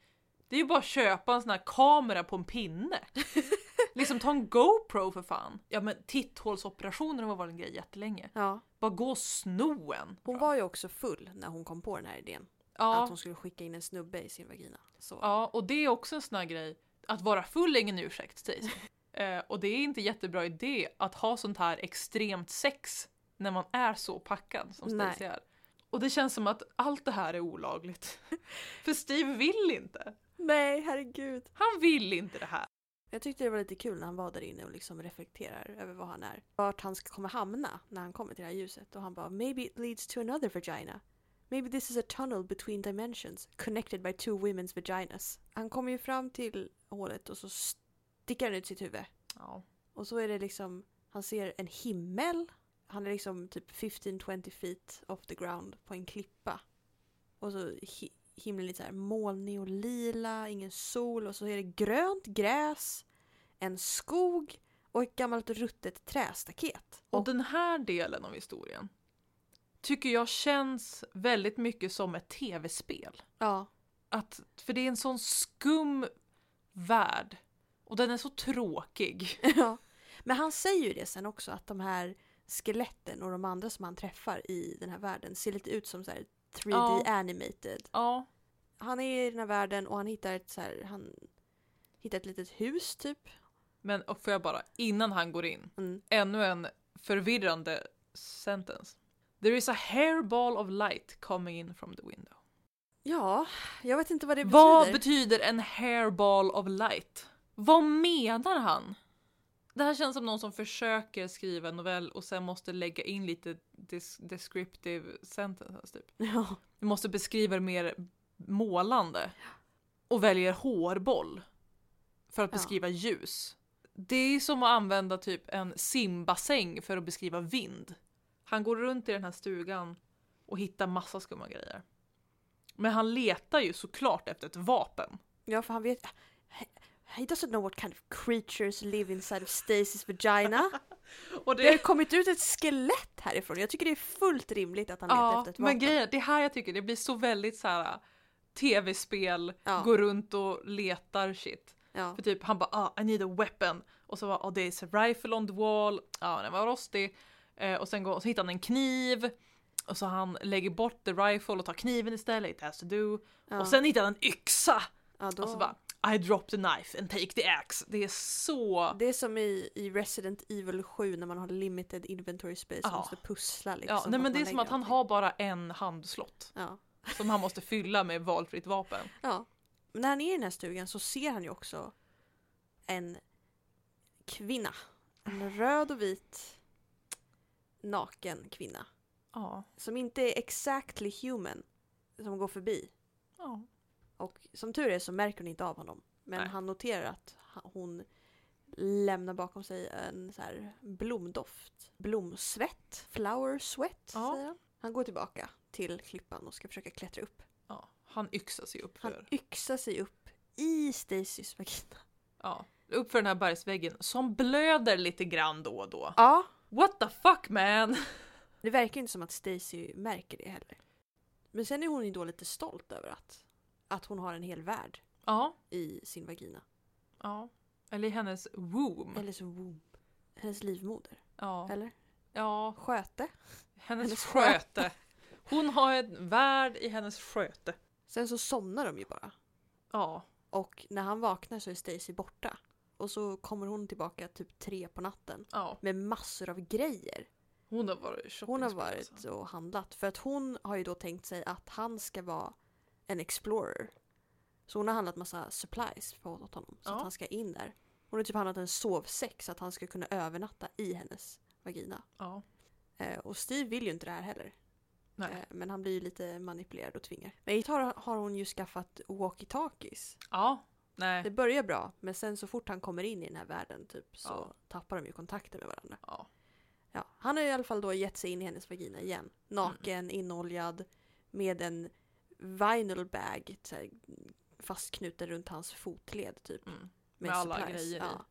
Det är ju bara att köpa en sån här kamera på en pinne. liksom ta en GoPro för fan. Ja men titthålsoperationer har varit en grej jättelänge. Ja. Bara gå och sno en. Hon var ju också full när hon kom på den här idén. Att ja, hon skulle skicka in en snubbe i sin vagina. Så. ja, och det är också en sån här grej. Att vara full är ingen ursäkt Stacy. eh, och det är inte jättebra idé att ha sånt här extremt sex när man är så packad som Nej. Stacy är. Och det känns som att allt det här är olagligt. För Steve vill inte. Nej, herregud. Han vill inte det här. Jag tyckte det var lite kul när han var där inne och liksom reflekterar över vad han är. Vart han ska komma hamna när han kommer till det här ljuset. Och han bara “Maybe it leads to another vagina. Maybe this is a tunnel between dimensions connected by two women's vaginas.” Han kommer ju fram till hålet och så sticker han ut sitt huvud. Ja. Och så är det liksom, han ser en himmel. Han är liksom typ 15-20 feet off the ground på en klippa. Och så hi himlen lite så här molnig och lila, ingen sol och så är det grönt gräs, en skog och ett gammalt ruttet trästaket. Och den här delen av historien tycker jag känns väldigt mycket som ett tv-spel. Ja, Att, för det är en sån skum värld. Och den är så tråkig. ja. Men han säger ju det sen också att de här skeletten och de andra som han träffar i den här världen ser lite ut som så här 3D Ja. animated. Ja, Han är i den här världen och han hittar ett så här, han hittar ett litet hus typ. men och får jag bara, innan han går in, Mm. ännu en förvirrande sentence. There is a hairball of light coming in from the window. Ja, jag vet inte vad det Vad betyder. betyder en hairball of light? Vad menar han? Det här känns som någon som försöker skriva en novell och sen måste lägga in lite des- descriptive sentences typ. Ja, Vi måste beskriva det mer målande. Och väljer hårboll. För att Ja. beskriva ljus. Det är som att använda typ en simbassäng för att beskriva vind. Han går runt i den här stugan och hittar massa skumma grejer. Men han letar ju såklart efter ett vapen. ja för han vet... He doesn't know what kind of creatures live inside of Stacys vagina. Och Det har kommit ut ett skelett härifrån. Jag tycker det är fullt rimligt att han letar ja, efter ett men vapen. grejen, det här jag tycker det blir så väldigt så här tv-spel, Ja. går runt och letar shit. Ja. För typ han bara ah, I need a weapon och så var oh, there's a rifle on the wall, ja den var rostig. Eh, och sen går, så hittar han en kniv och så han lägger bort the rifle och tar kniven istället, it has to do. Ja. Och sen hittar han en yxa ja, då... och så bara I drop the knife and take the axe. Det är så... Det är som i, i Resident Evil 7 när man har limited inventory space och Ja. måste pussla liksom. Ja, nej men det är som att han allting. har bara en handslott Ja. som han måste fylla med valfritt vapen. ja. Men när han är i den här stugan så ser han ju också en kvinna. En röd och vit naken kvinna. Ja. Som inte är exactly human. Som går förbi. ja. Och som tur är så märker hon inte av honom. Men Nej. han noterar att hon lämnar bakom sig en så här blomdoft. Blomsvett. Flower sweat, Ja. säger han. Han går tillbaka till klippan och ska försöka klättra upp. ja. Han yxar sig upp Han för, yxar sig upp i Stacys vagina. ja, upp för den här bergsväggen som blöder lite grann då och då. Ja. What the fuck man! Det verkar inte som att Stacy märker det heller. Men sen är hon ju då lite stolt över att, att hon har en hel värld Ja, i sin vagina. ja. Eller i hennes womb. Eller så womb. Hennes livmoder. Ja, Eller? ja. Sköte. Hennes, Hennes sköte. Hon har en värld i hennes sköte. Sen så somnar de ju bara. Ja, Och när han vaknar så är Stacy borta. Och så kommer hon tillbaka typ tre på natten. ja. Med massor av grejer. Hon har varit Hon har shoppingspel, varit alltså. och handlat. För att hon har ju då tänkt sig att han ska vara en explorer. Så hon har handlat massa supplies på åt honom. Så Ja. att han ska in där. Hon har typ handlat en sovsäck så att han ska kunna övernatta i hennes vagina. Ja. Eh, och Steve vill ju inte det här heller. Nej. Eh, men han blir ju lite manipulerad och tvingar. Men hit har, har hon ju skaffat walkie-talkies. Ja. Nej. Det börjar bra, men sen så fort han kommer in i den här världen typ så Ja. tappar de ju kontakten med varandra. Ja. Ja, han har i alla fall då gett sig in i hennes vagina igen. Naken, Mm. inoljad, med en vinyl bag så här, fastknuten runt hans fotled typ. Mm. Med, Med alla supplies. grejer i. ja.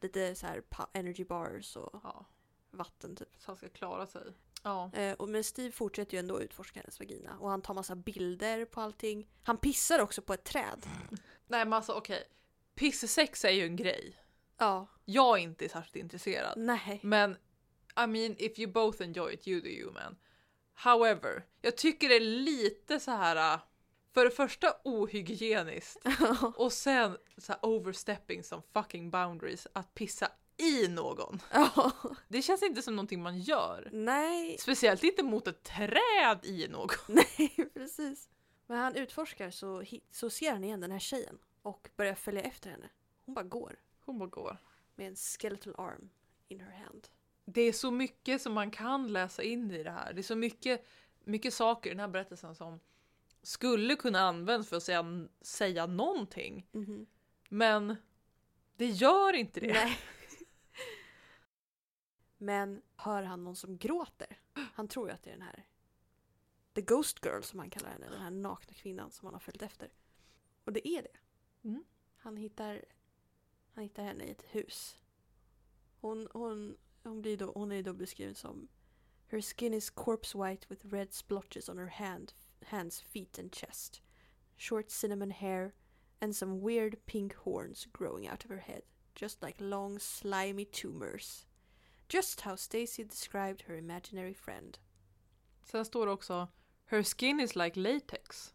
Lite så här energy bars och ja. vatten typ. Så han ska klara sig. Ja. Eh, och men Steve fortsätter ju ändå utforska hennes vagina. Och han tar massa bilder på allting. Han pissar också på ett träd. Nej men alltså okej. Pissesex är ju en grej. Ja, Jag är inte särskilt intresserad. nej. Men I mean if you both enjoy it you do you man. However, jag tycker det är lite så här. äh, För det första ohygieniskt och sen så här overstepping som fucking boundaries att pissa i någon. Det känns inte som någonting man gör. Nej, Speciellt inte mot ett träd i någon. nej precis. Men han utforskar så, så ser han igen den här tjejen och börjar följa efter henne. Hon bara går Hon bara går. med en skeletal arm in her hand. Det är så mycket som man kan läsa in i det här. Det är så mycket, mycket saker i den här berättelsen som skulle kunna användas för att säga, säga någonting. Mhm. Men det gör inte det. Nej. Men hör han någon som gråter? Han tror ju att det är den här The Ghost Girl som han kallar henne, den här nakna kvinnan som han har följt efter. Och det är det. Mm. Han, hittar, han hittar henne i ett hus. Hon, hon, hon, blir då, hon är då beskriven som Her skin is corpse white with red splotches on her hand, hands, feet and chest. Short cinnamon hair and some weird pink horns growing out of her head, just like long slimy tumors. Just how Stacy described her imaginary friend. Sen står det också Her skin is like latex.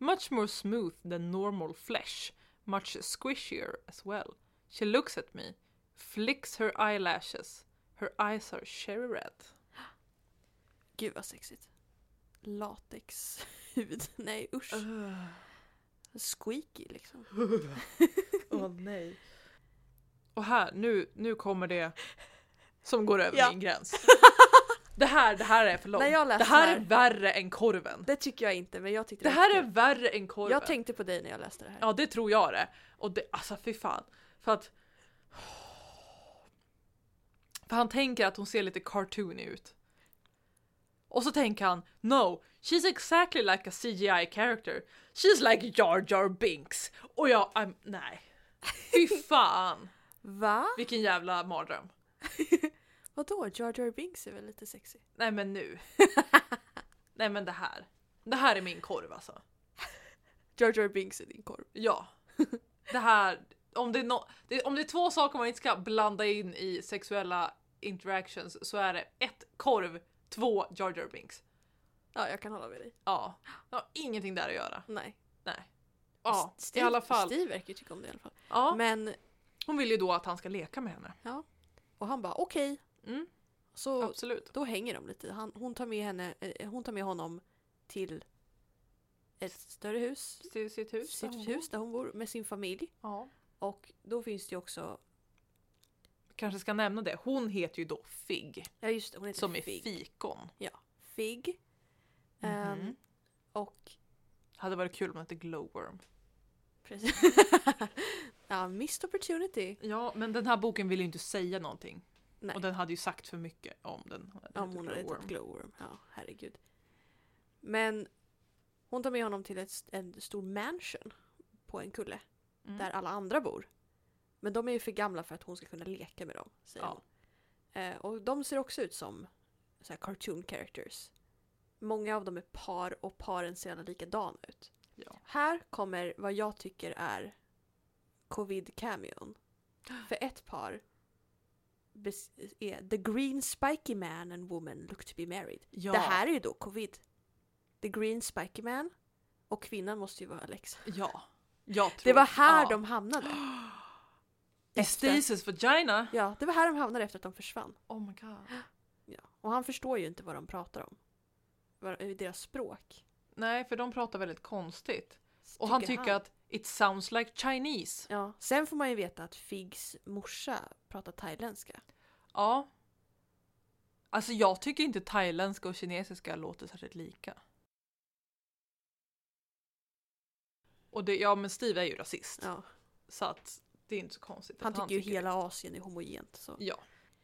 Much more smooth than normal flesh. Much squishier as well. She looks at me. Flicks her eyelashes. Her eyes are cherry red. Gud vad sexigt. Latexhud. Nej usch. Squeaky liksom. Åh nej. Och här, nu, nu kommer det som går över Ja. min gräns. Det här, det här är för långt. När jag läste Det här det är här- värre än korven. Det tycker jag inte men jag tyckte Det var här är kul. värre än korven. Jag tänkte på dig när jag läste det här. Ja, det tror jag det. Och det, alltså fy fan. För att... För han tänker att hon ser lite cartoony ut. Och så tänker han, no, she's exactly like a CGI character. She's like Jar Jar Binks. Och jag, I'm, nej. Fy fan. Va? Vilken jävla mardröm. Vadå? Jar Jar Binks är väl lite sexy? Nej men nu. nej men det här. Det här är min korv alltså. Jar Jar Binks är din korv. Ja. Det här, om det, är no, det, om det är två saker man inte ska blanda in i sexuella interactions så är det ett korv, två Jar Jar Binks. Ja, jag kan hålla med dig. Ja, det har ingenting där att göra. Nej. Nej. Ja, i Steve, alla fall. Steve verkar ju tycka om det i alla fall. Ja, Men, hon vill ju då att han ska leka med henne. ja. Och han bara okej. Mm, Så absolut. då hänger de lite. Han, hon, tar med henne, eh, hon tar med honom till ett större hus. Till sitt hus. där Sitt hon hus där hon bor med sin familj. Ja. Och då finns det ju också, Kanske ska nämna det. Hon heter ju då Fig. ja just det, hon heter Som Fig. fikon. Fig. Ehm, Mhm. och Hade varit kul om det hette Glowworm. precis. ja, missed opportunity. Ja, men den här boken vill ju inte säga någonting. Nej. Och den hade ju sagt för mycket om den. Om hon hade hetat Glowworm. Ja, herregud. Men hon tar med honom till ett, en stor mansion på en kulle. Mm. Där alla andra bor. Men de är ju för gamla för att hon ska kunna leka med dem. Säger Ja. hon. Eh, och de ser också ut som så här, cartoon characters. Många av dem är par och paren ser alla likadana ut. Ja. Här kommer vad jag tycker är covid-cameon. För ett par är The Green Spiky Man and Woman Look to be married. Ja. Det här är ju då covid. The Green Spiky Man och kvinnan måste ju vara Alexa. Ja. Jag tror, Det var här ja. de hamnade. I Stasis vagina? Ja, det var här de hamnade efter att de försvann. Oh my god. Ja. Och han förstår ju inte vad de pratar om. Vad- Deras språk. Nej, för de pratar väldigt konstigt. Och han tycker att it sounds like Chinese. Ja. Sen får man ju veta att Figs morsa pratar thailändska. Ja. Alltså jag tycker inte thailändska och kinesiska låter särskilt lika. Och det, ja men Steve är ju rasist. Ja. Så att det är inte så konstigt. Han tycker ju hela Asien är homogent. Så. Ja.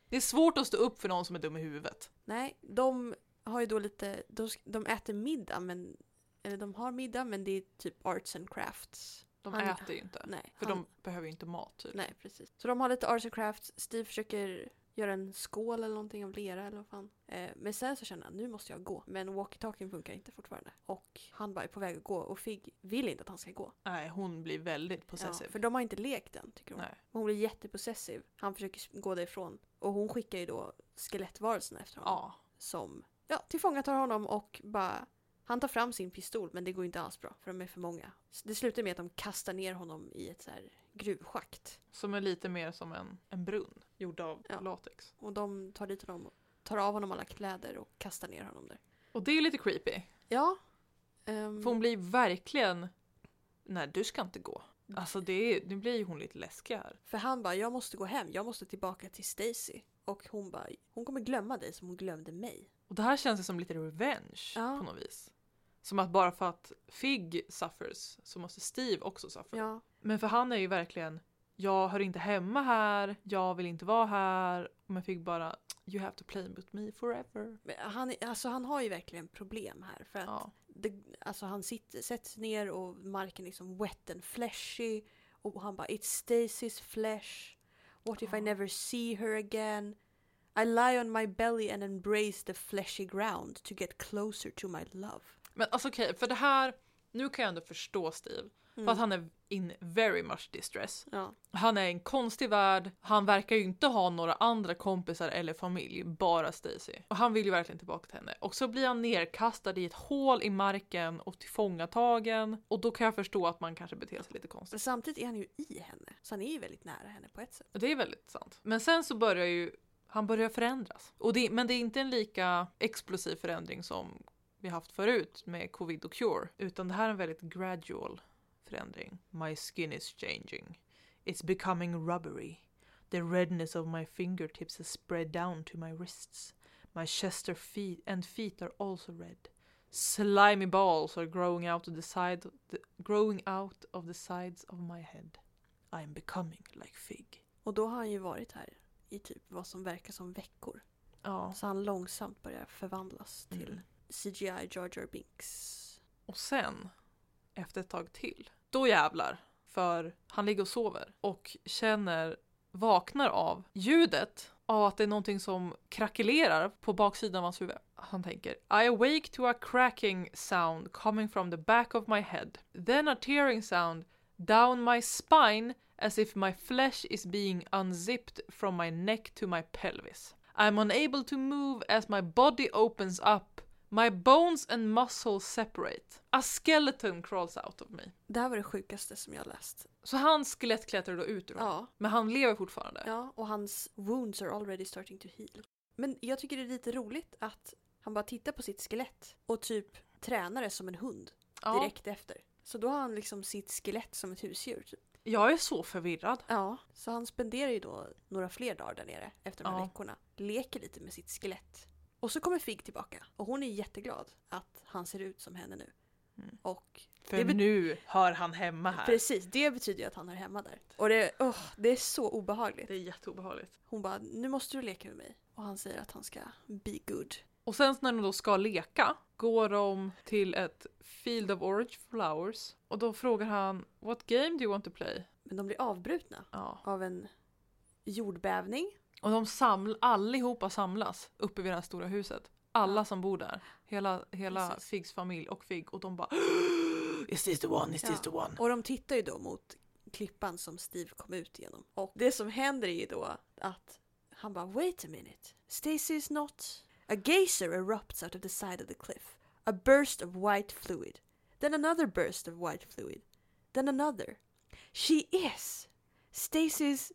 Det är svårt att stå upp för någon som är dum i huvudet. Nej, de har ju då lite, de, de äter middag men, eller de har middag men det är typ arts and crafts. De Han- äter ju inte. Nej, För han, de behöver ju inte mat typ. nej precis. Så de har lite arts and crafts, Steve försöker göra en skål eller någonting av lera eller vad fan. Eh, men sen så känner han, nu måste jag gå. Men walkie-talkien funkar inte fortfarande. Och han bara är på väg att gå och Fig vill inte att han ska gå. Nej, hon blir väldigt Ja, possessiv. för de har inte lekt än tycker hon. Nej. Och Hon blir jättepossessiv. Han försöker gå därifrån. Och hon skickar ju då skelettvarelserna efter honom. Ja. Som ja, tillfångatar honom och bara... Han tar fram sin pistol men det går inte alls bra för de är för många. Det slutar med att de kastar ner honom i ett så här gruvschakt. Som är lite mer som en, en brunn. gjorda av Ja. latex. Och de tar dit honom och tar av honom alla kläder och kastar ner honom där. Och det är lite creepy. Ja. ehm, För hon blir verkligen... Nej, du ska inte gå. Alltså det nu blir ju hon lite läskig här. För han bara, jag måste gå hem, jag måste tillbaka till Stacy. Och hon bara, hon kommer glömma dig som hon glömde mig. Och det här känns ju som lite revenge Ja. på något vis. Som att bara för att Fig suffers så måste Steve också suffer. Ja. Men för han är ju verkligen, jag hör inte hemma här, jag vill inte vara här. Men Fig bara, you have to play with me forever. Men han, alltså, han har ju verkligen problem här. För att Ja. det, alltså, han sitter, sätts ner och marken är liksom wet and fleshy. Och han bara, it's Stacy's flesh. What if I Ja. never see her again? I lie on my belly and embrace the fleshy ground to get closer to my love. Men alltså okej, för det här, nu kan jag ändå förstå Steve. För att han är in very much distress. Ja. Han är i en konstig värld, han verkar ju inte ha några andra kompisar eller familj, bara Stacy. Och han vill ju verkligen tillbaka till henne. Och så blir han nerkastad i ett hål i marken och tillfångatagen. Och då kan jag förstå att man kanske beter sig lite Men konstigt. samtidigt är han ju i henne. Så han är ju väldigt nära henne på ett sätt. Det är väldigt sant. Men sen så börjar ju han börjar förändras. Och det, men det är inte en lika explosiv förändring som vi haft förut med covid och cure. Utan det här är en väldigt gradual förändring. My skin is changing. It's becoming rubbery. The redness of my fingertips has spread down to my wrists. My chest feet and feet are also red. Slimy balls are growing out of the side the, growing out of the sides of my head. I am becoming like Fig. Och då har han ju varit här i typ vad som verkar som veckor. Ja. Så han långsamt börjar förvandlas till Mm. CGI Jar Jar Binks. Och sen, efter ett tag till, då jävlar. För han ligger och sover och känner, vaknar av ljudet av att det är någonting som krackelerar på baksidan av hans huvud. Han tänker I awake to a cracking sound coming from the back of my head. Then a tearing sound down my spine as if my flesh is being unzipped from my neck to my pelvis. I'm unable to move as my body opens up My bones and muscles separate. A skeleton crawls out of me. Det här var det sjukaste som jag läst. Så hans skelett klättrar då ut ur honom. Ja, Men han lever fortfarande. ja, och hans wounds are already starting to heal. Men jag tycker det är lite roligt att han bara tittar på sitt skelett och typ tränar det som en hund Ja. direkt efter. Så då har han liksom sitt skelett som ett husdjur. Typ. Jag är så förvirrad. Ja, så han spenderar ju då några fler dagar där nere efter de här Ja. veckorna. Leker lite med sitt skelett. Och så kommer Fig tillbaka och hon är jätteglad att han ser ut som henne nu. Mm. Och För nu hör han hemma här. precis, det betyder ju att han är hemma där. Och det, åh, det är så obehagligt. Det är jätteobehagligt. Hon bara, nu måste du leka med mig. Och han säger att han ska be good. Och sen när de då ska leka går de till ett Field of Orange Flowers. Och då frågar han What game do you want to play? Men de blir avbrutna Ja. av en jordbävning. Och de saml allihopa samlas uppe vid det här stora huset. Alla Ja. som bor där. Hela, hela Precis. Figs familj och Fig. Och de bara Is this the one? Is Ja. this the one? Och de tittar ju då mot klippan som Steve kom ut genom. Och det som händer är ju då att han bara wait a minute. Stacy is not... A geyser erupts out of the side of the cliff. A burst of white fluid. Then another burst of white fluid. Then another. She is! Stacy's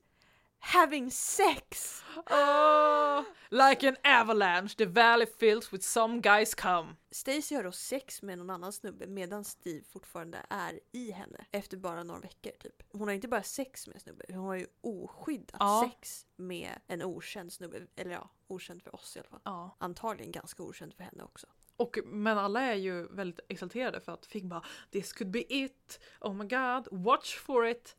having sex! Oh, like an avalanche the valley fills with some guys come. Stacy har då sex med någon annan snubbe medan Steve fortfarande är i henne efter bara några veckor typ. Hon har inte bara sex med snubbe, hon har ju oskyddat Ja. sex med en okänd snubbe. Eller ja, okänd för oss i alla fall. Ja. Antagligen ganska okänd för henne också. Och, men alla är ju väldigt exalterade för att Fig bara This could be it, oh my god, watch for it.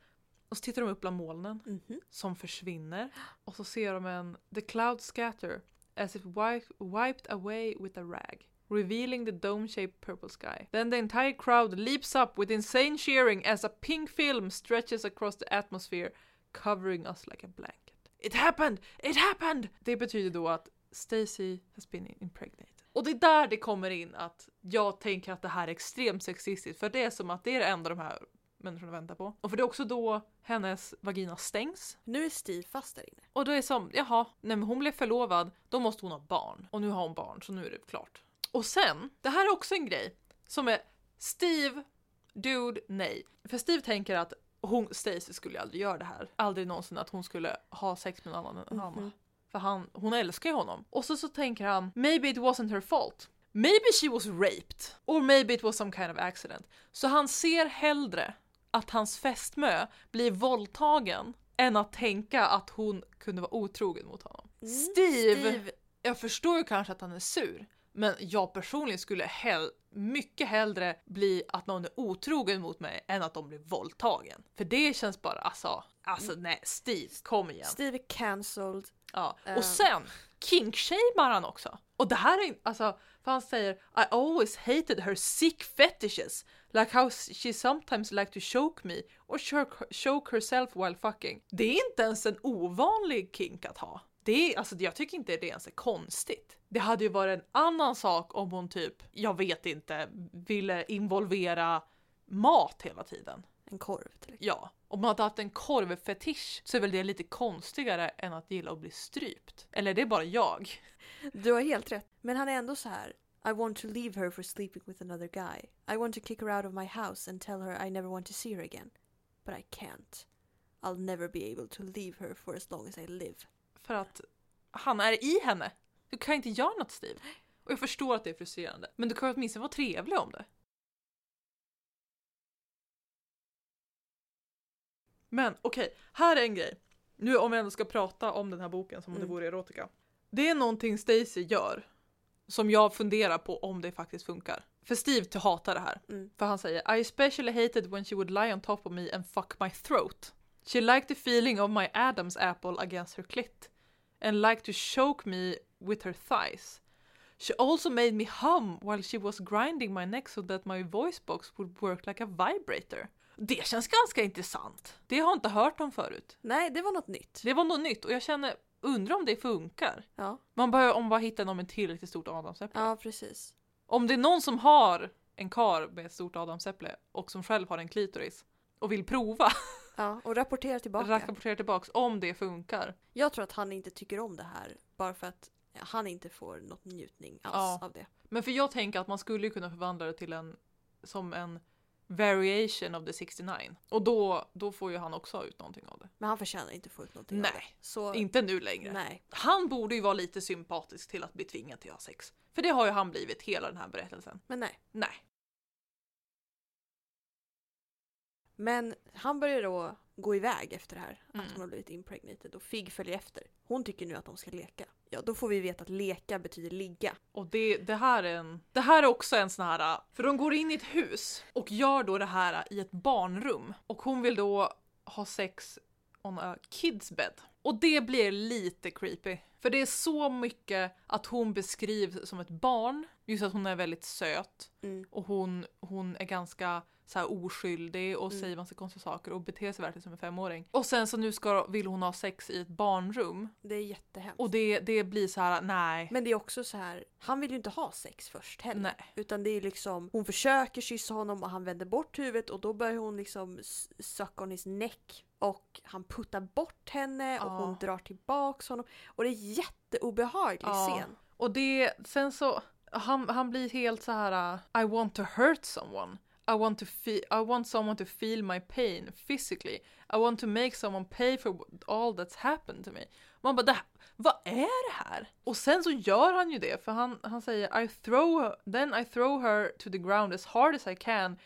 Och så tittar de upp bland molnen Mhm. som försvinner och så ser de en The cloud scatter as if wi- wiped away with a rag. Revealing the dome-shaped purple sky. Then the entire crowd leaps up with insane cheering as a pink film stretches across the atmosphere, covering us like a blanket. It happened! It happened! Det betyder då att Stacy has been impregnated. Och det är där det kommer in att jag tänker att det här är extremt sexistiskt för det är som att det är det enda de här människorna väntar på. Och för det är också då hennes vagina stängs. Nu är Steve fast där inne. Och då är det som, jaha, nej men hon blev förlovad, då måste hon ha barn. Och nu har hon barn, så nu är det klart. Och sen, det här är också en grej som är Steve, dude, nej. För Steve tänker att hon, Stacy skulle aldrig göra det här. Aldrig någonsin att hon skulle ha sex med någon annan än han. Mhm. För han, hon älskar ju honom. Och så, så tänker han, maybe it wasn't her fault. Maybe she was raped. Or maybe it was some kind of accident. Så han ser hellre att hans fästmö blir våldtagen än att tänka att hon kunde vara otrogen mot honom. Mm, Steve, jag förstår ju kanske att han är sur. Men jag personligen skulle hell mycket hellre bli att någon är otrogen mot mig än att de blir våldtagen. För det känns bara, alltså, alltså nej, Steve, kom igen. Steve är cancelled. Ja. Eh. Och sen kinkshamear han också. Och det här är alltså, för han säger I always hated her sick fetishes. Like how she sometimes like to choke me or choke, choke herself while fucking. Det är inte ens en ovanlig kink att ha. Det är, alltså, jag tycker inte det ens är konstigt. Det hade ju varit en annan sak om hon typ, jag vet inte, ville involvera mat hela tiden. En korv till exempel. Ja, om man hade haft en korvfetisch så är väl det lite konstigare än att gilla att bli strypt. Eller är det bara jag? Du har helt rätt. Men han är ändå så här. I want to leave her for sleeping with another guy. I want to kick her out of my house and tell her I never want to see her again. But I can't. I'll never be able to leave her for as long as I live. För att han är i henne. Du kan inte göra något Steve. Och jag förstår att det är frustrerande. Men du kan åtminstone vara trevlig om det. Men okej, här är en grej. Nu om vi ändå ska prata om den här boken som om Mm. det vore erotika. Det är någonting Stacy gör som jag funderar på om det faktiskt funkar. För Steve hatar det här. Mm. För han säger I especially hated when she would lie on top of me and fuck my throat. She liked the feeling of my Adam's apple against her clit and liked to choke me with her thighs. She also made me hum while she was grinding my neck so that my voice box would work like a vibrator. Det känns ganska intressant. Det har jag inte hört om förut. Nej, det var något nytt. Det var något nytt och jag känner, undrar om det funkar. Ja, Man behöver om bara hitta någon med tillräckligt stort adamsäpple. ja precis. Om det är någon som har en kar med ett stort adamsäpple och som själv har en klitoris och vill prova, Ja, och rapportera tillbaka. rapportera tillbaks om det funkar. Jag tror att han inte tycker om det här bara för att han inte får något njutning alls Ja. av det. Men för jag tänker att man skulle ju kunna förvandla det till en som en variation of the 69 och då, då får ju han också ha ut någonting av det. Men han förtjänar inte få ut någonting av Nej, det. Så, inte nu längre. nej. Han borde ju vara lite sympatisk till att bli tvingad till att ha sex. För det har ju han blivit hela den här berättelsen. Men nej. Nej. Men han börjar då gå iväg efter det här. Mm. Att hon har blivit impregnated och Fig följer efter. Hon tycker nu att de ska leka. Ja, då får vi veta att leka betyder ligga. Och det, det här är en... Det här är också en sån här... För de går in i ett hus och gör då det här i ett barnrum. Och hon vill då ha sex on a kids bed. Och det blir lite creepy. För det är så mycket att hon beskrivs som ett barn. Just att hon är väldigt söt. Mm. Och hon, hon är ganska så här oskyldig och Mm. säger massa konstiga saker och beter sig verkligen som en femåring. Och sen så nu ska, vill hon ha sex i ett barnrum. Det är jättehemskt. Och det, det blir så här, nej. Men det är också så här, han vill ju inte ha sex först heller. Nej. Utan det är liksom, hon försöker kyssa honom och han vänder bort huvudet och då börjar hon liksom suck on his neck. Och han puttar bort henne och Ja. hon drar tillbaks honom. Och det är en jätteobehaglig Ja. scen. Och det, sen så, han, han blir helt så här. I want to hurt someone. I want, to fe- I want someone to feel my pain physically. I want to make someone pay for all that's happened to me. Man bara, det, vad är det här? Och sen så gör han ju det, för han, han säger I throw, then I throw her to the ground as hard as I can,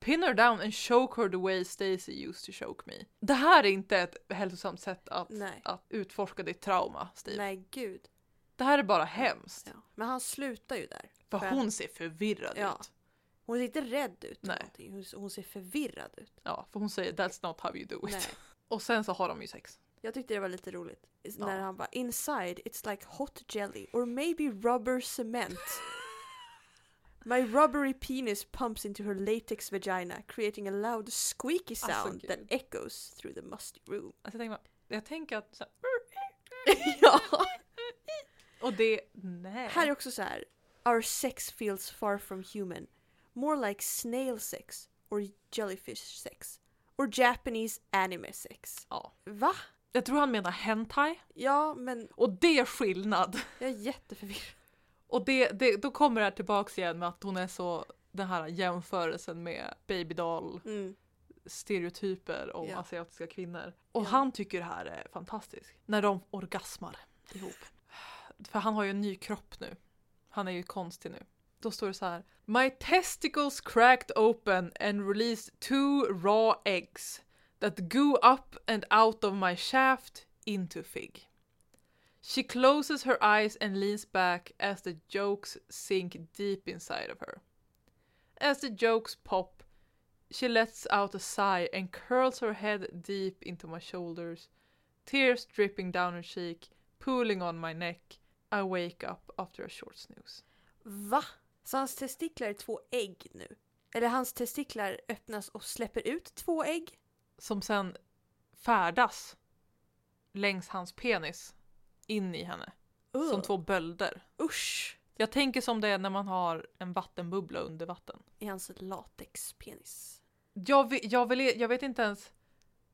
pin her down and choke her the way Stacy used to choke me. Det här är inte ett hälsosamt sätt att, Nej. att utforska ditt trauma, Steve. Nej, gud. Det här är bara hemskt. Ja. Men han slutar ju där. För För- hon ser förvirrad Ja. ut. Hon ser inte rädd ut. Nej. någonting. Hon, ser förvirrad ut. Ja, för hon säger that's not how you do it. Nej. Och sen så har de ju sex. Jag tyckte det var lite roligt. Ja. När han bara inside it's like hot jelly or maybe rubber cement. My rubbery penis pumps into her latex vagina creating a loud squeaky Alltså, sound that gud. echoes through the musty room. Alltså, jag, tänker, jag tänker att... Så, ja! och det... Nej. Här är också så här. Our sex feels far from human. More like snail sex or jellyfish sex. Or Japanese anime sex. Ja. Va? Jag tror han menar hentai. Ja, men Och det är skillnad. jag är jätteförvirrad. Och det, det, då kommer det här tillbaks igen med att hon är så... Den här jämförelsen med babydoll Mm. stereotyper om Ja. asiatiska kvinnor. Och Ja. han tycker det här är fantastiskt. När de orgasmar ihop. För han har ju en ny kropp nu. Han är ju konstig nu. Då står det så här. My testicles cracked open and released two raw eggs that go up and out of my shaft into fig. She closes her eyes and leans back as the jokes sink deep inside of her. As the jokes pop, she lets out a sigh and curls her head deep into my shoulders, tears dripping down her cheek, pooling on my neck. I wake up after a short snooze. Va? Så hans testiklar är två ägg nu? Eller hans testiklar öppnas och släpper ut två ägg? Som sen färdas längs hans penis in i henne. Som Ugh. två bölder. Usch! Jag tänker som det är när man har en vattenbubbla under vatten. I hans latexpenis. Jag vet, jag, jag vet inte ens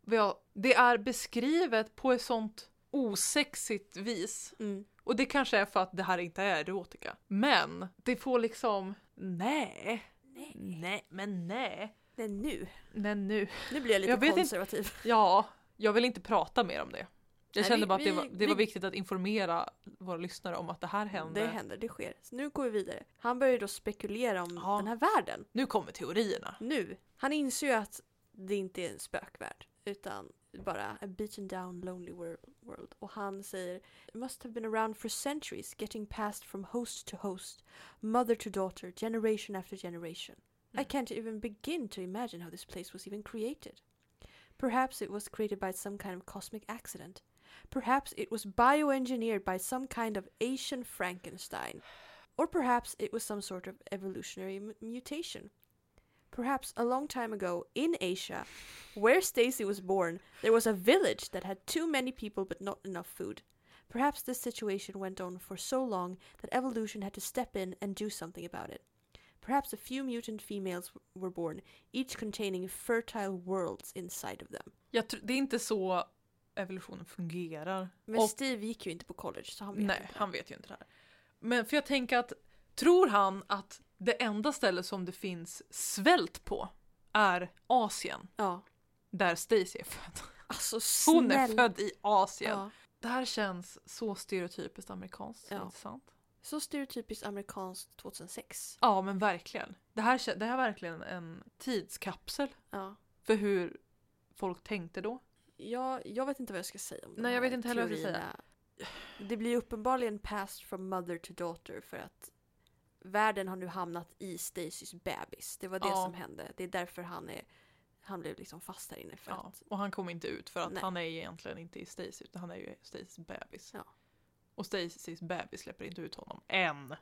jag, Det är beskrivet på ett sånt osexigt vis. Mm. Och det kanske är för att det här inte är erotika. Men det får liksom... Nej. Nej. Nej, men nej. Men nu, Nej nu. nu blir jag lite Jag vet inte- konservativ. Ja, jag vill inte prata mer om det. Jag Nej, kände vi- bara att det var, det var vi- viktigt att informera våra lyssnare om att det här hände. Det händer, det sker. Så nu går vi vidare. Han börjar ju då spekulera om Ja. den här världen. Nu kommer teorierna. Nu. Han inser ju att det inte är en spökvärld. Utan bara a beaten down lonely world. Och han säger It must have been around for centuries getting passed from host to host, mother to daughter, generation after generation. I Mm. can't even begin to imagine how this place was even created. Perhaps it was created by some kind of cosmic accident. Perhaps it was bioengineered by some kind of Asian Frankenstein. Or perhaps it was some sort of evolutionary mutation. Perhaps a long time ago in Asia, where Stacy was born, there was a village that had too many people but not enough food. Perhaps this situation went on for so long that evolution had to step in and do something about it. Perhaps a few mutant females were born, each containing fertile worlds inside of them. Jag tr- det är inte så evolutionen fungerar. Men Och- Steve gick ju inte på college så han vet Nej, inte. han vet ju inte det här. Men för jag tänker att, tror han att det enda stället som det finns svält på är Asien? Ja. Där Stacy är född. Alltså Hon är född i Asien. Ja. Det här känns så stereotypiskt amerikanskt, Ja. inte sant? Så stereotypiskt amerikanskt 2006. Ja, men verkligen. Det här, det här är verkligen en tidskapsel Ja. för hur folk tänkte då. Jag, jag vet inte vad jag ska säga om Nej, jag vet inte heller vad jag ska teorierna. Det blir uppenbarligen passed from mother to daughter för att världen har nu hamnat i Stacys bebis. Det var det Ja. som hände. Det är därför han är han blev liksom fast här inne. För Ja, att, och han kom inte ut för att Nej. han är egentligen inte i Stacy utan han är ju Stacys bebis. Ja. Och Stacys bebis släpper inte ut honom än.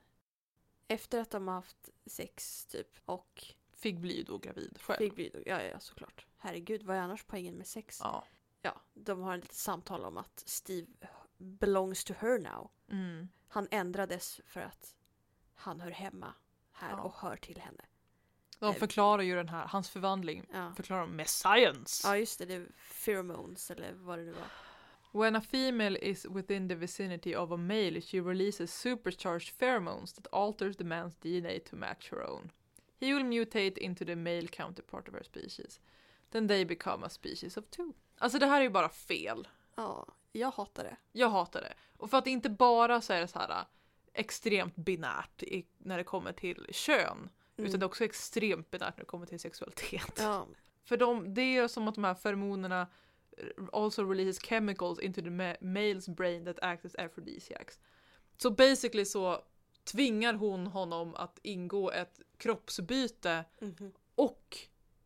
efter att de har haft sex typ och blir ju då gravid själv. fick bli, ja, ja såklart. Herregud, vad är annars poängen med sex? Ja. Ja, de har ett litet samtal om att Steve belongs to her now. Mm. Han ändrades för att han hör hemma här Ja. och hör till henne. De Eh, förklarar ju den här, hans förvandling Ja. förklarar de med science. Ja just det, det är pheromones eller vad det nu var. When a female is within the vicinity of a male, she releases supercharged pheromones that alters the man's DNA to match her own. He will mutate into the male counterpart of her species. Then they become a species of two. Alltså det här är ju bara fel. Ja, jag hatar det. Jag hatar det. Och för att det inte bara så är det så här extremt binärt i, när det kommer till kön. Mm. Utan det är också extremt binärt när det kommer till sexualitet. Ja, För de, det är som att de här feromonerna also releases chemicals into the ma- male's brain that act as aphrodisiacs. Så basically så tvingar hon honom att ingå ett kroppsbyte mhm. och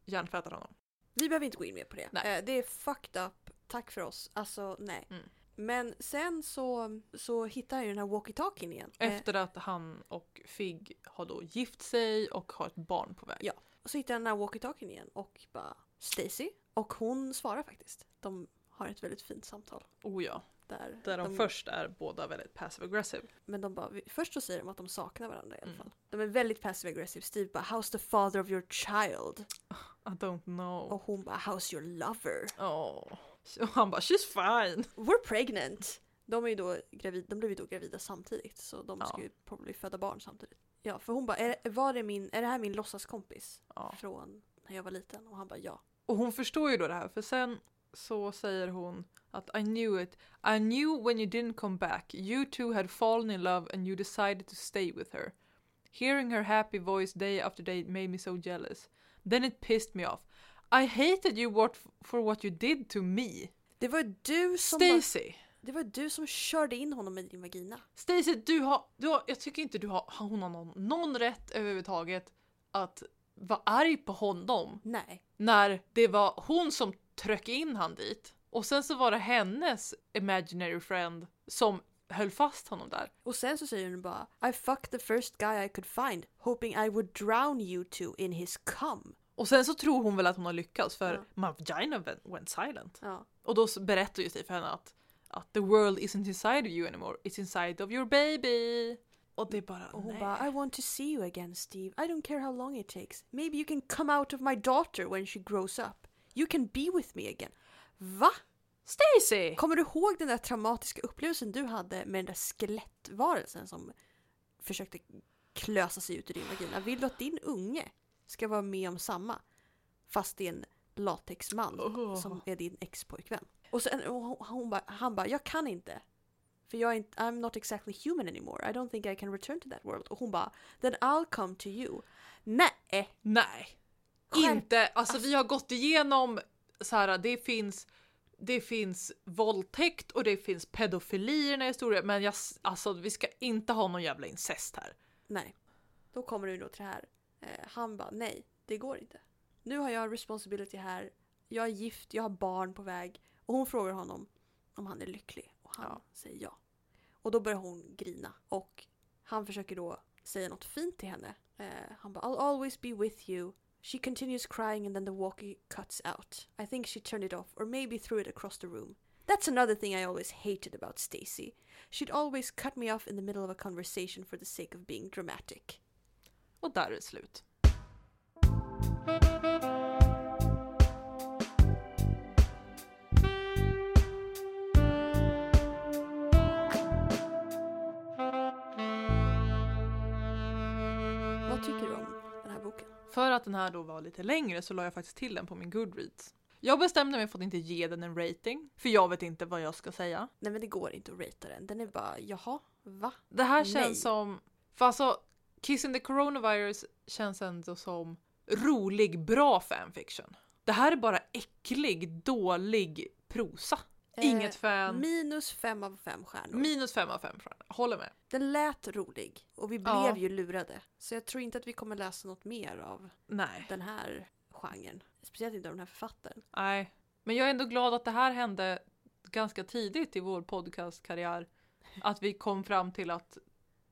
hjärntvättar honom. Vi behöver inte gå in mer på det. Nej. Eh, det är fucked up. Tack för oss. Alltså nej. Mm. Men sen så, så hittar jag ju den här walkie-talkien igen. Eh, Efter att han och Fig har då gift sig och har ett barn på väg. Ja. och så hittar jag den här walkie-talkien igen och bara Stacy. Och hon svarar faktiskt. De har ett väldigt fint samtal. Oh ja. Där, Där de, först är båda väldigt passive aggressive. Men de bara, först så säger de att de saknar varandra i alla Mm. fall. De är väldigt passive aggressive. Steve bara “How's the father of your child?” I don't know. och hon bara “How's your lover?” Oh. Och han bara “She's fine”. “We're pregnant!” De, är ju då gravid, de blev ju då gravida samtidigt så de Ja. ska ju probably föda barn samtidigt. Ja, för hon bara är, var det min, “Är det här min låtsaskompis?” Ja. från när jag var liten och han bara “Ja”. Och hon förstår ju då det här för sen så säger hon att I knew it. I knew when you didn't come back. You two had fallen in love and you decided to stay with her. Hearing her happy voice day after day made me so jealous. Then it pissed me off. I hated you what, for what you did to me. Det var du som bara, Stacy! det var du som körde in honom i din vagina. Stacy, du har, du har, jag tycker inte du har, hon har någon, någon rätt överhuvudtaget att vara arg på honom Nej. när det var hon som tryck in han dit. Och sen så var det hennes imaginary friend som höll fast honom där. Och sen så säger hon bara I fucked the first guy I could find hoping I would drown you two in his cum. Och sen så tror hon väl att hon har lyckats för my vagina went, went silent. Ja. Och då berättar ju Steve för henne att, att the world isn't inside of you anymore, it's inside of your baby. Och det är bara Och hon nej. bara I want to see you again Steve. I don't care how long it takes. Maybe you can come out of my daughter when she grows up. You can be with me again. Va? Stacy! Kommer du ihåg den där traumatiska upplevelsen du hade med den där skelettvarelsen som försökte klösa sig ut ur din vagina? Vill du att din unge ska vara med om samma? Fast det är en latexman Åh. som är din expojkvän. Och sen och hon, bara, han bara, jag kan inte. För jag är inte, I'm not exactly human anymore. I don't think I can return to that world. Och hon bara, then I'll come to you. Nej! Nej. Inte, alltså vi har gått igenom så här, det finns det finns våldtäkt och det finns pedofili i den här historien men jag, alltså, vi ska inte ha någon jävla incest här. Nej. Då kommer du då till det här. Eh, han bara, nej, det går inte. Nu har jag responsibility här. Jag är gift, jag har barn på väg. Och hon frågar honom om han är lycklig. Och han Ja. säger ja. Och då börjar hon grina. Och han försöker då säga något fint till henne. Eh, han bara, I'll always be with you. She continues crying and then the walkie cuts out. I think she turned it off or maybe threw it across the room. That's another thing I always hated about Stacy. She'd always cut me off in the middle of a conversation for the sake of being dramatic. Och där är det slut. Vad tycker du om den här boken? För att den här då var lite längre så la jag faktiskt till den på min Goodreads. Jag bestämde mig för att inte ge den en rating, för jag vet inte vad jag ska säga. Nej men det går inte att ratea den. Den är bara, jaha, va? Det här Nej. känns som, för alltså Kissing the Coronavirus känns ändå som rolig, bra fanfiction. Det här är bara äcklig, dålig prosa. Inget fan. Eh, Minus fem av fem stjärnor. Minus fem av fem stjärnor. Håller med. den lät rolig och vi blev Ja. ju lurade. Så jag tror inte att vi kommer läsa något mer av Nej. den här genren. Speciellt inte av den här författaren. Nej. Men jag är ändå glad att det här hände ganska tidigt i vår podcastkarriär. Att vi kom fram till att,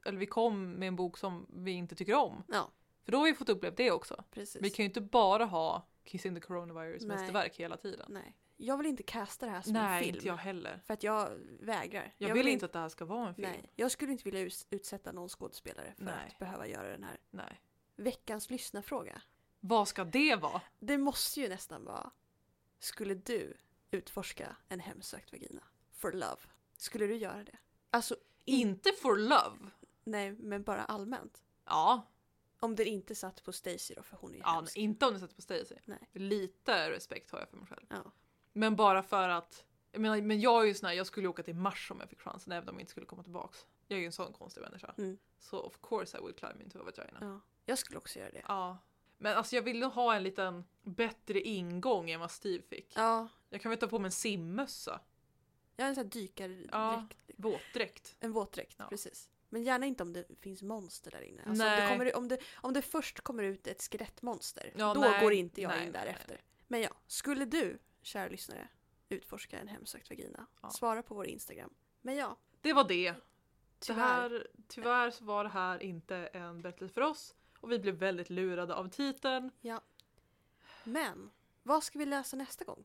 eller vi kom med en bok som vi inte tycker om. Ja, För då har vi fått uppleva det också. precis. Vi kan ju inte bara ha Kissing the Coronavirus Nej. mästerverk hela tiden. Nej. Jag vill inte casta det här som en Nej, film. inte jag heller. För att jag vägrar. Jag, vill inte att det här ska vara en film. Nej, jag skulle inte vilja utsätta någon skådespelare för Nej. att behöva göra den här Nej. veckans lyssnarfråga. Vad ska det vara? Det måste ju nästan vara. Skulle du utforska en hemsökt vagina? For love. Skulle du göra det? Alltså, in- Inte for love. Nej, men bara allmänt. Ja, Om det inte satt på Stacy då, för hon är ju ja hemsk. inte om du sätter på Stacy. Nej. Lite respekt har jag för mig själv. Ja. Men bara för att, jag menar, men jag är ju sån här, jag skulle åka till Mars om jag fick chansen även om jag inte skulle komma tillbaks. Jag är ju en sån konstig människa. Mm. Så of course I would climb into a vagina. ja. Jag skulle också göra det. Ja. Men alltså jag vill nog ha en liten bättre ingång än vad Steve fick. Ja, Jag kan väl ta på mig en simmössa, jag är en sån här dykardräkt. Ja. våtdräkt. En våtdräkt, Ja. precis. Men gärna inte om det finns monster där inne. Alltså om, det kommer, om, det, om det först kommer ut ett skelettmonster, Ja, då nej. går inte jag Nej, in därefter. nej. Men ja, skulle du, kära lyssnare, utforska en hemsökt vagina? Ja. Svara på vår Instagram. Men ja, Det var det. Det tyvärr. här, tyvärr så var det här inte en berättelse för oss och vi blev väldigt lurade av titeln. Men, vad ska vi läsa nästa gång?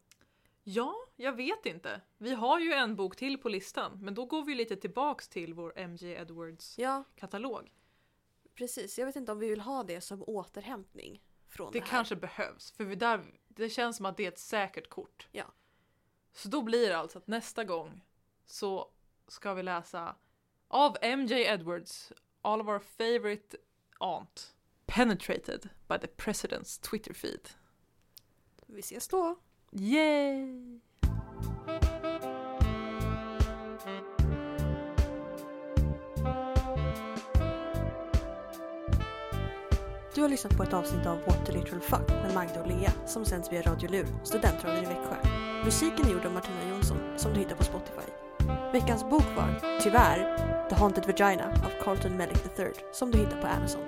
Ja, jag vet inte. Vi har ju en bok till på listan, men då går vi lite tillbaks till vår MJ Edwards Ja, katalog. precis. Jag vet inte om vi vill ha det som återhämtning från Det det, här. kanske behövs, för vi där, det känns som att det är ett säkert kort. Ja. Så då blir det alltså att nästa gång så ska vi läsa av MJ Edwards, all of our favorite aunt, penetrated by the president's Twitter feed. Vi ses då. Yay! Du har lyssnat på ett avsnitt av What the Literal Fuck med Magda och Lea som sänds via Radio Lur, studentradion i Växjö. Musiken är gjord av Martina Jonsson som du hittar på Spotify. Veckans bok var, tyvärr, The Haunted Vagina av Carlton Mellick III som du hittar på Amazon.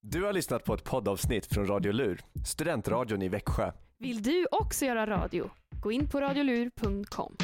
Du har lyssnat på ett poddavsnitt från Radio Lur, studentradion i Växjö. Vill du också göra radio? Gå in på radiolur.com.